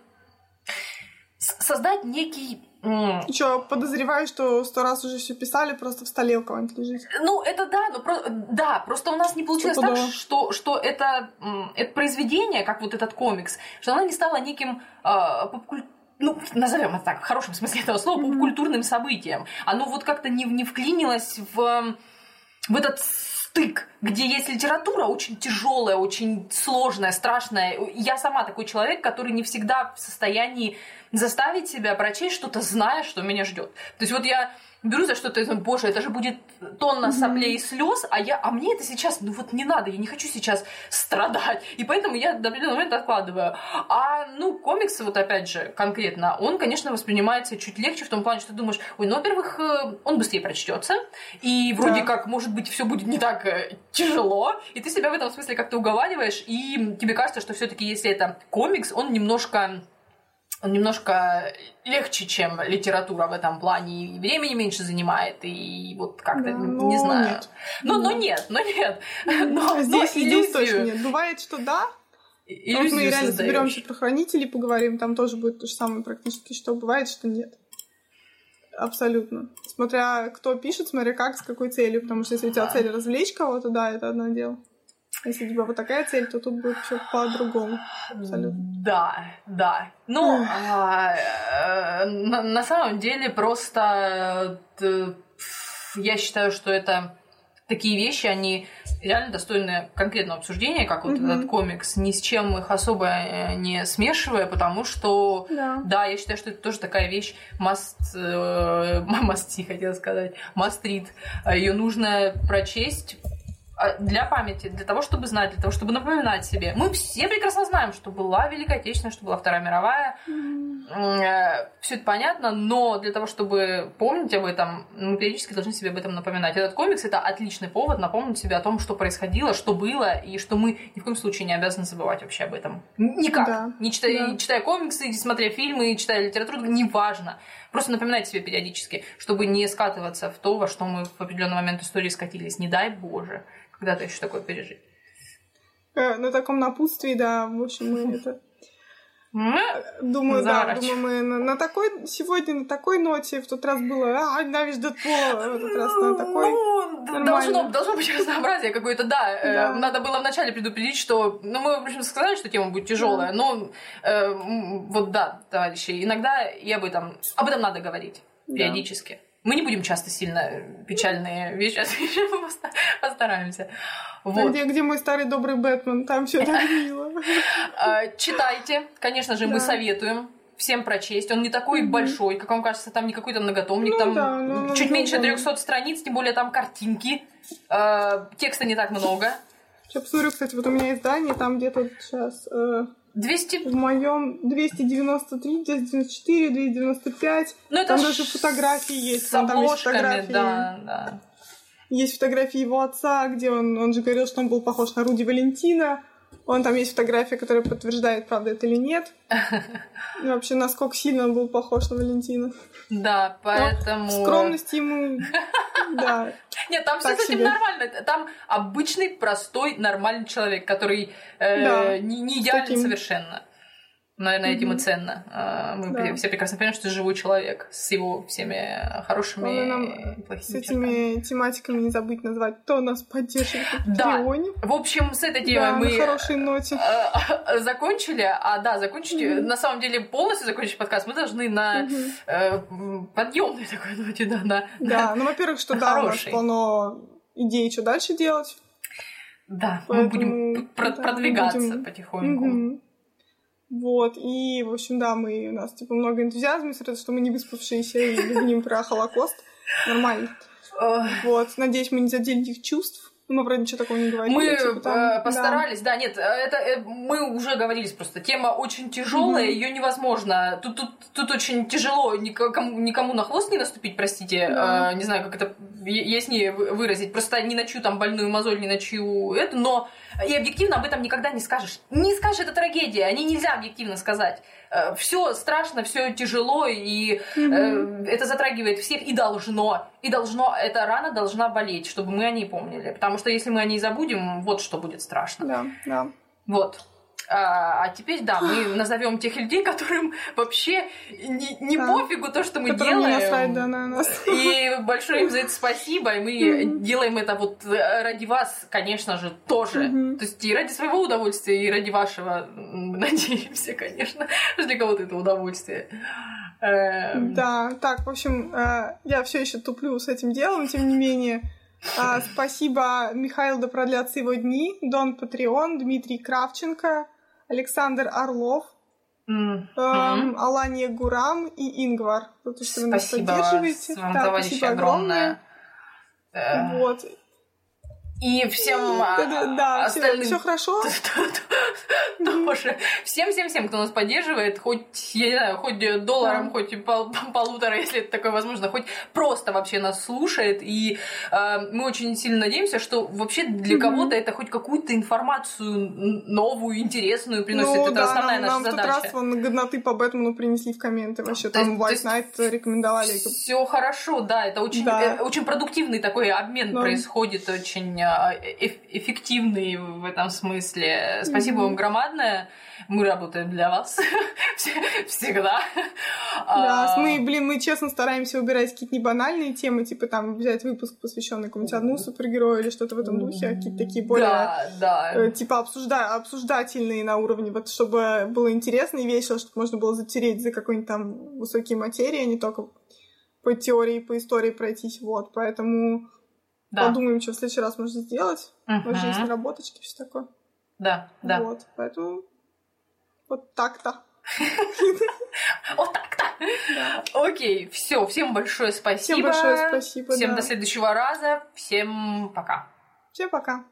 создать некий Mm. Что, подозреваю, что сто раз уже все писали, просто в столе у кого-нибудь лежит. Ну, это да, но про... да, просто у нас не получилось так, что, что это, это произведение, как вот этот комикс, что оно не стало неким э, попкуль ну, назовем это так, в хорошем смысле этого слова, mm-hmm. попкультурным событием. Оно вот как-то не, не вклинилось в, в этот стык, где есть литература очень тяжелая, очень сложная, страшная. Я сама такой человек, который не всегда в состоянии заставить себя прочесть что-то, зная, что меня ждет. То есть вот я беру за что-то, думаю, боже, это же будет тонна соплей и слез, а, я, а мне это сейчас, ну вот не надо, я не хочу сейчас страдать. И поэтому я до определенного момента откладываю. А, ну, комиксы, вот опять же, конкретно, он, конечно, воспринимается чуть легче в том плане, что ты думаешь, ой, ну, во-первых, э, он быстрее прочтется, и вроде да. как, может быть, все будет не так э, тяжело, и ты себя в этом смысле как-то уговариваешь, и тебе кажется, что все-таки, если это комикс, он немножко он немножко легче, чем литература в этом плане, и времени меньше занимает, и вот как-то, да, не знаю. Нет. Но, но нет, но нет. (laughs) Но, Здесь, но здесь точно нет. Бывает, что да, Иллюзию вот мы реально соберемся про хранителей, поговорим, там тоже будет то же самое практически, что бывает, что нет. Абсолютно. Смотря кто пишет, смотря как, с какой целью, потому что если у тебя цель развлечь кого-то, да, это одно дело. Если у тебя вот такая цель, то тут будет все по-другому. Абсолютно. Да, да. Ну, а, э, на, на самом деле просто э, я считаю, что это такие вещи, они реально достойны конкретного обсуждения, как вот этот комикс, ни с чем их особо э, не смешивая, потому что, да, да я считаю, что это тоже такая вещь must, э, (laughs) масти, хотела сказать, мастрит. Ее нужно прочесть, для памяти, для того, чтобы знать, для того, чтобы напоминать себе. Мы все прекрасно знаем, что была Великая Отечественная, что была Вторая мировая. Mm. Все это понятно, но для того, чтобы помнить об этом, мы периодически должны себе об этом напоминать. Этот комикс это отличный повод напомнить себе о том, что происходило, что было, и что мы ни в коем случае не обязаны забывать вообще об этом. Никак. Да. Не читая, да. читая комиксы, не смотря фильмы, читая литературу, неважно. Просто напоминать себе периодически, чтобы не скатываться в то, во что мы в определенный момент истории скатились. Не дай Боже когда-то еще такое пережить. Э, на таком напутствии, да, в общем, мы это Думаю, да, думаю, мы на, на такой, сегодня на такой ноте, в тот раз было, а, ненавижу Дэдпула, в этот раз на такой. Ну, должно, должно быть разнообразие какое-то, да. Э, да. Э, надо было вначале предупредить, что, ну, мы, в общем, сказали, что тема будет тяжелая, да. но э, вот да, товарищи, иногда и об этом, об этом надо говорить да. Мы не будем часто сильно печальные вещи освещать, (laughs) постараемся. Вот. Где, где мой старый добрый Бэтмен, там все так (laughs) мило. А, читайте, конечно же, мы советуем всем прочесть. Он не такой mm-hmm. большой, как вам кажется, там не какой-то многотомник, ну, там да, ну, чуть ну, меньше 300 страниц, тем более там картинки, э, текста не так много. Сейчас посмотрю, кстати, вот у меня издание, там где-то сейчас... Э, 200... В моем 293, 294, 295. Ну, это Там даже фотографии есть. С обложками, там есть фотографии. да, да. Есть фотографии его отца, где он, он же говорил, что он был похож на Руди Валентина. Он там есть фотография, которая подтверждает, правда это или нет. (laughs) И вообще, насколько сильно он был похож на Валентина. Да, поэтому... Но скромность ему... (laughs) Да. Нет, там все с этим нормально. Там обычный, простой, нормальный человек, который э, не идеален совершенно. Наверное, этим и ценно. А, мы да. все прекрасно понимаем, что живой человек с его всеми хорошими и плохими С этими чертами. тематиками не забыть назвать, кто нас поддерживает в Да. В общем, с этой темой да, мы на хорошей ноте. А, закончили. А да, закончить, mm-hmm. на самом деле полностью закончить подкаст мы должны на mm-hmm. подъемной (laughs) такой ноте, да, на, Да, на, ну, во-первых, что да, у нас полно идей, что дальше делать. Да, Поэтому, мы будем да, продвигаться будем... потихоньку. Mm-hmm. Вот, и, в общем, да, мы, у нас, типа, много энтузиазма, из что мы не выспавшиеся и говорим про Холокост. Нормально. Вот, надеюсь, мы не задели их чувств. Мы, правда, ничего такого не говорили. Мы типа, там, э, постарались, да. да, нет, это э, мы уже говорили просто. Тема очень тяжелая, mm-hmm. ее невозможно. Тут, тут, тут очень тяжело никому, никому на хвост не наступить, простите. Да. Э, не знаю, как это яснее выразить. Просто не на чью там больную мозоль, не на чью это, но и объективно об этом никогда не скажешь. Не скажешь, это трагедия, они нельзя объективно сказать. Э, все страшно, все тяжело, и mm-hmm. это затрагивает всех, и должно. И должно, эта рана должна болеть, чтобы мы о ней помнили. Потому что если мы о ней забудем, вот что будет страшно. Да, да. Вот. А, а теперь, да, мы (gasps) назовем тех людей, которым вообще не, не да. пофигу то, что мы Которым делаем. Насрать, да, на нас. И большое им за это спасибо. И мы mm-hmm. делаем это вот ради вас, конечно же, тоже. Mm-hmm. То есть и ради своего удовольствия, и ради вашего, (laughs) надеемся, конечно, что для кого-то это удовольствие. Эм. Да, так, в общем, э, я все еще туплю с этим делом, тем не менее. А, (laughs) спасибо Михаил, да продлятся его дни, Дон Патреон, Дмитрий Кравченко, Александр Орлов, mm-hmm. эм, Алания Гурам и Ингвар. За то, что вы нас поддерживаете. Вам, да, спасибо огромное. огромное. Вот. И всем да, да, да, остальным... все хорошо. (laughs) Тоже. Всем-всем-всем, кто нас поддерживает, хоть, я не знаю, хоть долларом, хоть пол, (laughs) полутора, если это такое возможно, хоть просто вообще нас слушает. И э, мы очень сильно надеемся, что вообще для кого-то это хоть какую-то информацию новую, интересную приносит. Ну, это да, основная нам, наша нам задача. Нам тот раз вон годноты по Бэтмену принесли в комменты. Вообще там White Knight рекомендовали. Все хорошо, да, это очень, да. Э, очень продуктивный такой обмен да. происходит, очень а, эффективный в этом смысле. Спасибо mm-hmm. вам громадное. Мы работаем для вас (laughs) всегда. Да, мы, блин, мы честно стараемся выбирать какие-то небанальные темы, типа там взять выпуск, посвященный какому-нибудь одному супергерою или что-то в этом духе, а какие-то такие более, да, да. Э, типа обсужда... обсуждательные на уровне, вот чтобы было интересно и весело, чтобы можно было затереть за какой-нибудь там высокие материи, а не только по теории, по истории пройтись, вот, поэтому да. Подумаем, что в следующий раз можно сделать. Угу. Может, есть наработочки, все такое. Да, да. Вот, поэтому вот так-то. (laughs) Вот так-то. Окей, все, всем большое спасибо. Всем большое спасибо. Всем до следующего раза. Всем пока. Всем пока.